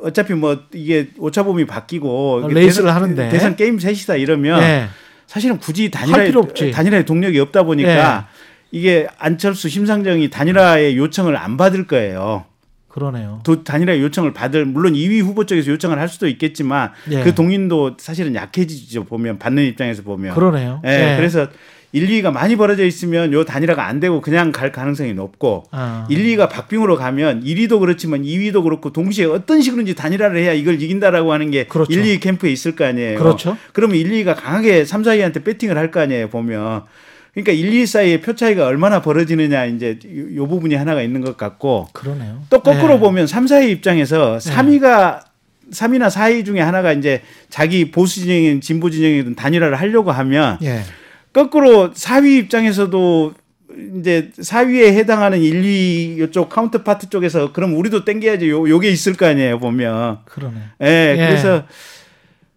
어차피 뭐 이게 오차범위 바뀌고 이게 레이스를 대선, 하는데. 대선 게임 셋이다 이러면 예. 사실은 굳이 할 단일화 필요 없지. 단일화의 동력이 없다 보니까 이게 안철수 심상정이 단일화의 요청을 안 받을 거예요. 그러네요. 도, 단일화 요청을 받을 물론 2위 후보 쪽에서 요청을 할 수도 있겠지만 예. 그 동인도 사실은 약해지죠 보면 받는 입장에서 보면 그러네요. 예, 그래서 1, 2위가 많이 벌어져 있으면 요 단일화가 안 되고 그냥 갈 가능성이 높고 아. 1, 2위가 박빙으로 가면 1위도 그렇지만 2위도 그렇고 동시에 어떤 식으로든지 단일화를 해야 이걸 이긴다라고 하는 게 그렇죠. 1, 2위 캠프에 있을 거 아니에요. 그렇죠. 그러면 1, 2위가 강하게 3, 4위한테 배팅을 할 거 아니에요, 보면. 그러니까 1, 2위 사이에 표 차이가 얼마나 벌어지느냐 이제 요, 요 부분이 하나가 있는 것 같고 그러네요. 또 거꾸로 예. 보면 3, 4위 입장에서 3위가 3위나 4위 중에 하나가 이제 자기 보수 진영이든 진보 진영이든 단일화를 하려고 하면 예. 거꾸로 4위 입장에서도 이제 4위에 해당하는 1, 2 이쪽 counterpart 쪽에서 그럼 우리도 땡겨야지 요 요게 있을 거 아니에요, 보면. 그러네. 예, 예. 그래서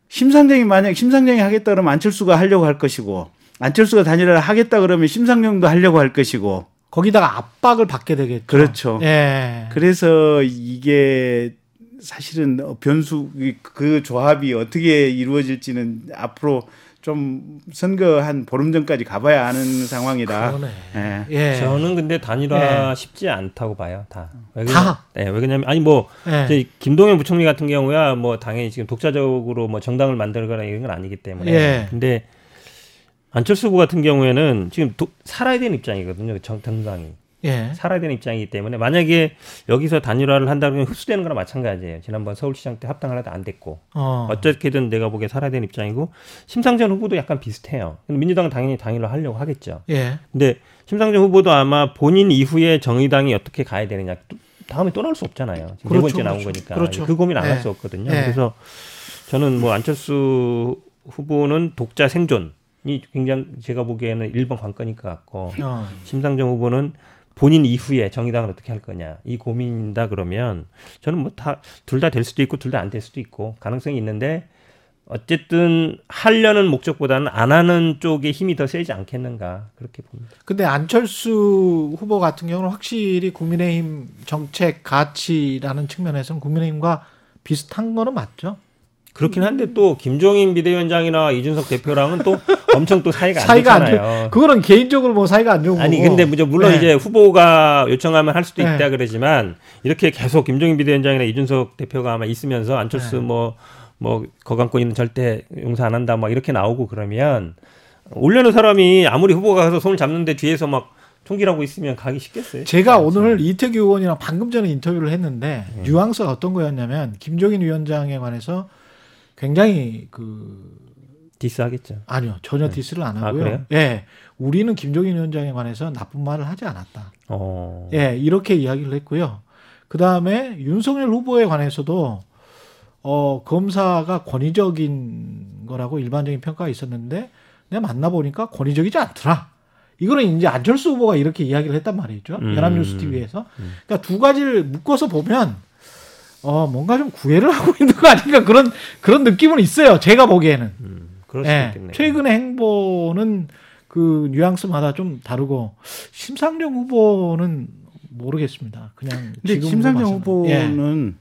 심상정이 만약 심상정이 하겠다 그러면 안철수가 하려고 할 것이고 안철수가 단일화를 하겠다 그러면 심상정도 하려고 할 것이고 거기다가 압박을 받게 되겠죠. 그렇죠. 예. 그래서 이게 사실은 변수 그 조합이 어떻게 이루어질지는 앞으로 좀 선거 한 보름 전까지 가봐야 아는. 그러네. 예. 예. 저는 근데 단일화 쉽지 않다고 봐요. 다. 왜 다? 네, 왜 그러냐면 아니 뭐 예. 이제 김동연 부총리 같은 경우야 뭐 당연히 지금 독자적으로 뭐 정당을 만들거나 이런 건 아니기 때문에. 예. 근데 안철수 후보 같은 경우에는 지금 도, 살아야 되는 입장이거든요. 정, 정당이. 예. 살아야 되는 입장이기 때문에 만약에 여기서 단일화를 한다면 흡수되는 거나 마찬가지예요. 지난번 서울시장 때 합당을 하다 안 됐고 어. 어떻게든 내가 보기에 살아야 되는 입장이고 심상정 후보도 약간 비슷해요. 민주당은 당연히 단일화 하려고 하겠죠. 예. 근데 심상정 후보도 아마 본인 이후에 정의당이 어떻게 가야 되느냐 또- 다음에 또 나올 수 없잖아요. 지금 그렇죠, 네 번째 나온 그렇죠. 거니까 그렇죠. 그 고민 안할 예. 수 없거든요. 예. 그래서 저는 뭐 안철수 후보는 독자 생존이 굉장히 제가 보기에는 1번 관건일 것 같고 어. 심상정 후보는 본인 이후에 정의당을 어떻게 할 거냐 이 고민이다 그러면 저는 뭐 다 둘 다 될 수도 있고 둘 다 안 될 수도 있고 가능성이 있는데 어쨌든 하려는 목적보다는 안 하는 쪽에 힘이 더 세지 않겠는가 그렇게 봅니다. 근데 안철수 후보 같은 경우는 확실히 국민의힘 정책 가치라는 측면에서는 국민의힘과 비슷한 거는 맞죠? 그렇긴 한데 또 김종인 비대위원장이나 이준석 대표랑은 또 [laughs] 엄청 또 사이가 안 사이가 안 좋잖아요. 그거는 개인적으로 뭐 사이가 안 좋은 거고. 아니 근데 뭐 물론 네. 이제 후보가 요청하면 할 수도 있다 네. 그러지만 이렇게 계속 김종인 비대위원장이나 이준석 대표가 아마 있으면서 안철수 네. 뭐뭐 거강권이는 절대 용서 안 한다 막 이렇게 나오고 그러면 올려는 사람이 아무리 후보가 가서 손을 잡는데 뒤에서 막 총질하고 있으면 가기 쉽겠어요. 제가 오늘 이태규 의원이랑 방금 전에 인터뷰를 했는데 음. 뉘앙스가 어떤 거였냐면 김종인 위원장에 관해서 굉장히 그 디스하겠죠. 아니요 전혀 디스를 안 아, 하고요. 그래요? 예, 우리는 김종인 위원장에 관해서 나쁜 말을 하지 않았다. 어. 예, 이렇게 이야기를 했고요. 그 다음에 윤석열 후보에 관해서도 어, 검사가 권위적인 거라고 일반적인 평가가 있었는데 내가 만나보니까 권위적이지 않더라. 이거는 이제 안철수 후보가 이렇게 이야기를 했단 말이죠. 음. 연합뉴스 TV에서. 그러니까 두 가지를 묶어서 보면 어 뭔가 좀 구애를 하고 [laughs] 있는 거 아닌가 그런 그런 느낌은 있어요. 제가 보기에는. 음, 그럴 수 예, 있겠네요. 최근의 행보는 그 뉘앙스마다 좀 다르고 심상정 후보는 모르겠습니다. 그냥 근데 지금 심상정 봐서는. 후보는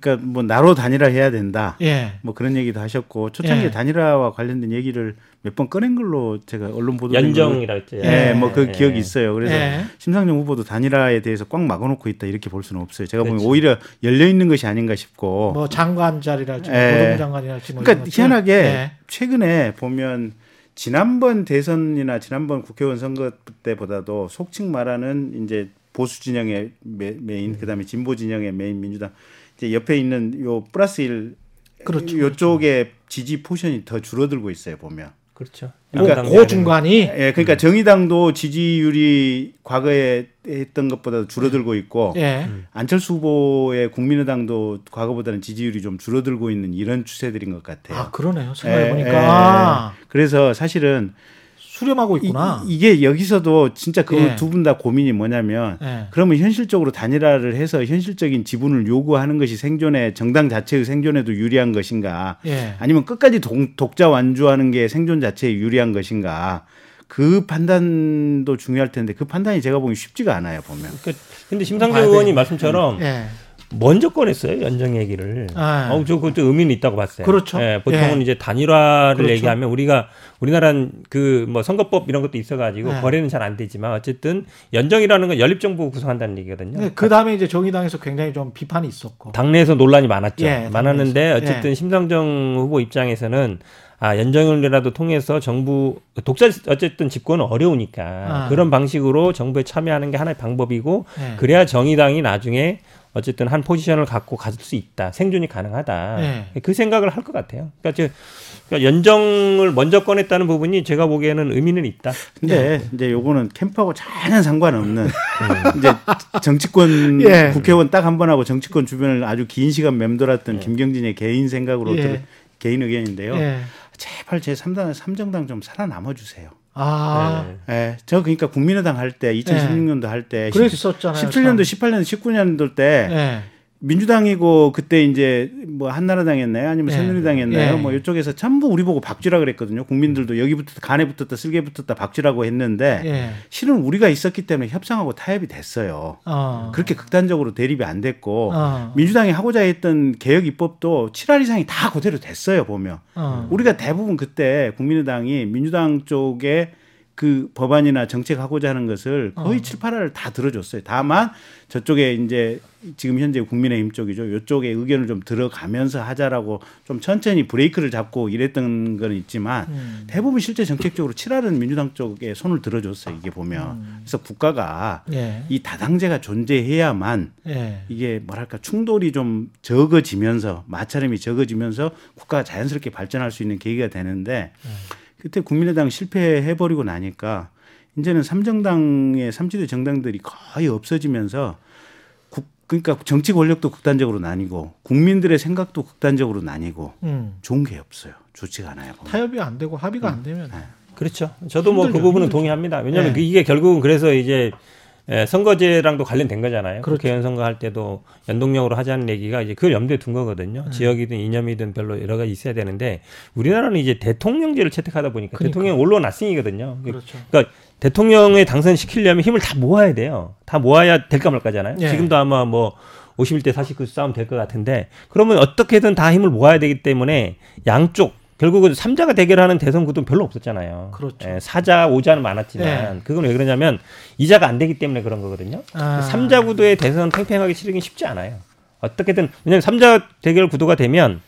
그러니까 뭐 나로 단일화 해야 된다. 예. 예. 뭐 그런 얘기도 하셨고 초창기에 예. 단일화와 관련된 얘기를 몇 번 꺼낸 걸로 제가 언론 보도 연정이라 했죠. 예, 뭐그 예. 기억이 있어요. 그래서 예. 심상정 후보도 단일화에 대해서 꽉 막아놓고 있다 이렇게 볼 수는 없어요. 제가 보면 그렇지. 오히려 열려 있는 것이 아닌가 싶고. 뭐 장관 자리랄지 뭐 예. 고등장관이랄지 뭐 그러니까. 희한하게 예. 최근에 보면 지난번 대선이나 지난번 국회의원 선거 때보다도 속칭 말하는 이제 보수 진영의 메, 메인 그다음에 진보 진영의 메인 민주당 이제 옆에 있는 요 플러스 일 그렇죠. 요쪽에 지지 portion이 더 줄어들고 있어요 보면. 그렇죠. 뭐 그러니까 고 중간이 예, 그러니까 정의당도 지지율이 과거에 했던 것보다 줄어들고 있고 예. 안철수 후보의 국민의당도 과거보다는 지지율이 좀 줄어들고 있는 이런 추세들인 것 같아요. 아 그러네요. 생각해 예, 보니까 예, 아, 그래서 사실은 수렴하고 있구나. 이, 게 여기서도 진짜 그 예. 두분 다 고민이 뭐냐면 예. 그러면 현실적으로 단일화를 해서 현실적인 지분을 요구하는 것이 생존에 정당 자체의 생존에도 유리한 것인가 예. 아니면 끝까지 독, 독자 완주하는 게 생존 자체에 유리한 것인가 그 판단도 중요할 텐데 그 판단이 제가 보기 쉽지가 않아요 보면 그, 근데 심상정 의원이 되겠네. 말씀처럼 예. 먼저 꺼냈어요 연정 얘기를. 아. 어, 저 그것도 의미는 있다고 봤어요. 그렇죠. 예, 보통은 예. 이제 단일화를 그렇죠. 얘기하면 우리가 우리나라는 그 뭐 선거법 이런 것도 있어가지고 예. 거래는 잘 안 되지만 어쨌든 연정이라는 건 연립 정부 구성한다는 얘기거든요. 그 다음에 이제 정의당에서 굉장히 좀 비판이 있었고. 당내에서 논란이 많았죠. 예, 많았는데 당내에서. 어쨌든 예. 심상정 후보 입장에서는 아 연정이라도 통해서 정부 독자 어쨌든 집권은 어려우니까 아. 그런 방식으로 정부에 참여하는 게 하나의 방법이고 예. 그래야 정의당이 나중에 어쨌든 한 포지션을 갖고 갈수 있다 생존이 가능하다 예. 그 생각을 할 것 같아요. 그러니까, 저, 그러니까 연정을 먼저 꺼냈다는 부분이 제가 보기에는 의미는 있다. 근데 이제 요거는 캠프하고 전혀 상관없는 이제 정치권 [laughs] 예. 국회의원 딱 한 번 하고 정치권 주변을 아주 긴 시간 맴돌았던 김경진의 개인 생각으로 예. 들- 개인 의견인데요. 예. 제발 제 3당 삼정당 좀 살아남아 주세요. 아, 네. 예. 저 그러니까 국민의당 할 때 2016년도 할 때 그랬었잖아요. 17년도, 18년도, 19년도 때 예. 민주당이고 그때 이제 뭐 한나라당이었나요? 아니면 예. 새누리당이었나요? 예. 뭐 이쪽에서 전부 우리 보고 박쥐라 그랬거든요. 국민들도 여기 붙었다, 간에 붙었다, 쓸개 붙었다, 박쥐라고 했는데 예. 실은 우리가 있었기 때문에 협상하고 타협이 됐어요. 어. 그렇게 극단적으로 대립이 안 됐고 어. 민주당이 하고자 했던 개혁 입법도 7할 이상이 다 그대로 됐어요 보면 어. 우리가 대부분 그때 국민의당이 민주당 쪽에 그 법안이나 정책하고자 하는 것을 거의 어. 칠 7, 8화를 다 들어줬어요. 다만 저쪽에 이제 지금 현재 국민의힘 쪽이죠. 이쪽에 의견을 좀 들어가면서 하자라고 좀 천천히 브레이크를 잡고 이랬던 건 있지만 음. 대부분 실제 정책적으로 7할은 민주당 쪽에 손을 들어줬어요. 이게 보면. 그래서 국가가 예. 이 다당제가 존재해야만 예. 이게 뭐랄까 충돌이 좀 적어지면서 마찰음이 적어지면서 국가가 자연스럽게 발전할 수 있는 계기가 되는데 그때 국민의당 실패해버리고 나니까 이제는 삼정당의 삼지대 정당들이 거의 없어지면서 국, 그러니까 정치 권력도 극단적으로 나뉘고 국민들의 생각도 극단적으로 나뉘고 음. 좋은 게 없어요. 좋지가 않아요. 보면. 타협이 안 되고 합의가 안 되면 그렇죠. 저도 뭐그 힘들죠, 부분은 힘들죠. 동의합니다. 왜냐하면 예. 그 이게 결국은 그래서 이제 예, 선거제랑도 관련된 거잖아요. 그렇죠. 국회의원 선거 할 때도 연동형으로 하자는 얘기가 이제 그걸 염두에 둔 네. 거거든요. 지역이든 이념이든 별로 여러 가지 있어야 되는데 우리나라는 이제 대통령제를 채택하다 보니까 그러니까. 대통령 올로나싱이거든요. 그렇죠. 그러니까 대통령에 당선시키려면 힘을 다 모아야 돼요. 다 모아야 될까 말까잖아요. 예. 지금도 아마 뭐 51대 49 싸움 될 것 같은데 그러면 어떻게든 다 힘을 모아야 되기 때문에 양쪽 결국은 삼자가 대결하는 대선 구도는 별로 없었잖아요. 그렇죠. 예, 사자, 오자는 많았지만 예. 그건 왜 그러냐면 이자가 안 되기 때문에 그런 거거든요. 아. 삼자 구도의 대선 팽팽하게 치르긴 쉽지 않아요. 어떻게든 왜냐하면 삼자 대결 구도가 되면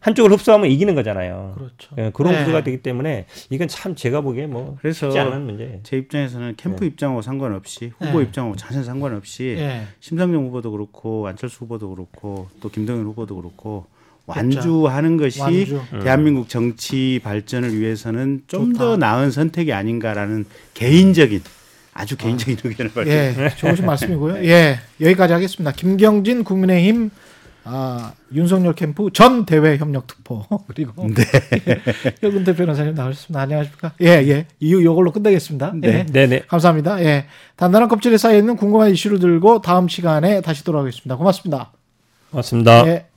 한쪽을 흡수하면 이기는 거잖아요. 그렇죠. 예, 그런 네. 구도가 되기 때문에 이건 참 제가 보기에 뭐 그래서 쉽지 않은 문제. 제 입장에서는 캠프 입장하고 상관없이 후보 네. 입장하고 전혀 상관없이 예. 심상정 후보도 그렇고 안철수 후보도 그렇고 또 김동연 후보도 그렇고 완주하는 것이 완주. 대한민국 정치 발전을 위해서는 좀. 더 나은 선택이 아닌가라는 개인적인 아주 개인적인 의견을 발표합니다. 예, 좋으신 말씀이고요. [laughs] 예, 여기까지 하겠습니다. 김경진 국민의힘 아, 윤석열 캠프 전 대외 협력 특보 [laughs] 그리고 네. [laughs] 혁은태 변호사님 나오셨습니다. 안녕하십니까? 예, 예. 이후 이걸로 끝내겠습니다. 예. 네, 네. 감사합니다. 예. 단단한 껍질에 쌓여 있는 궁금한 이슈를 들고 다음 시간에 다시 돌아오겠습니다. 고맙습니다. 고맙습니다. 예.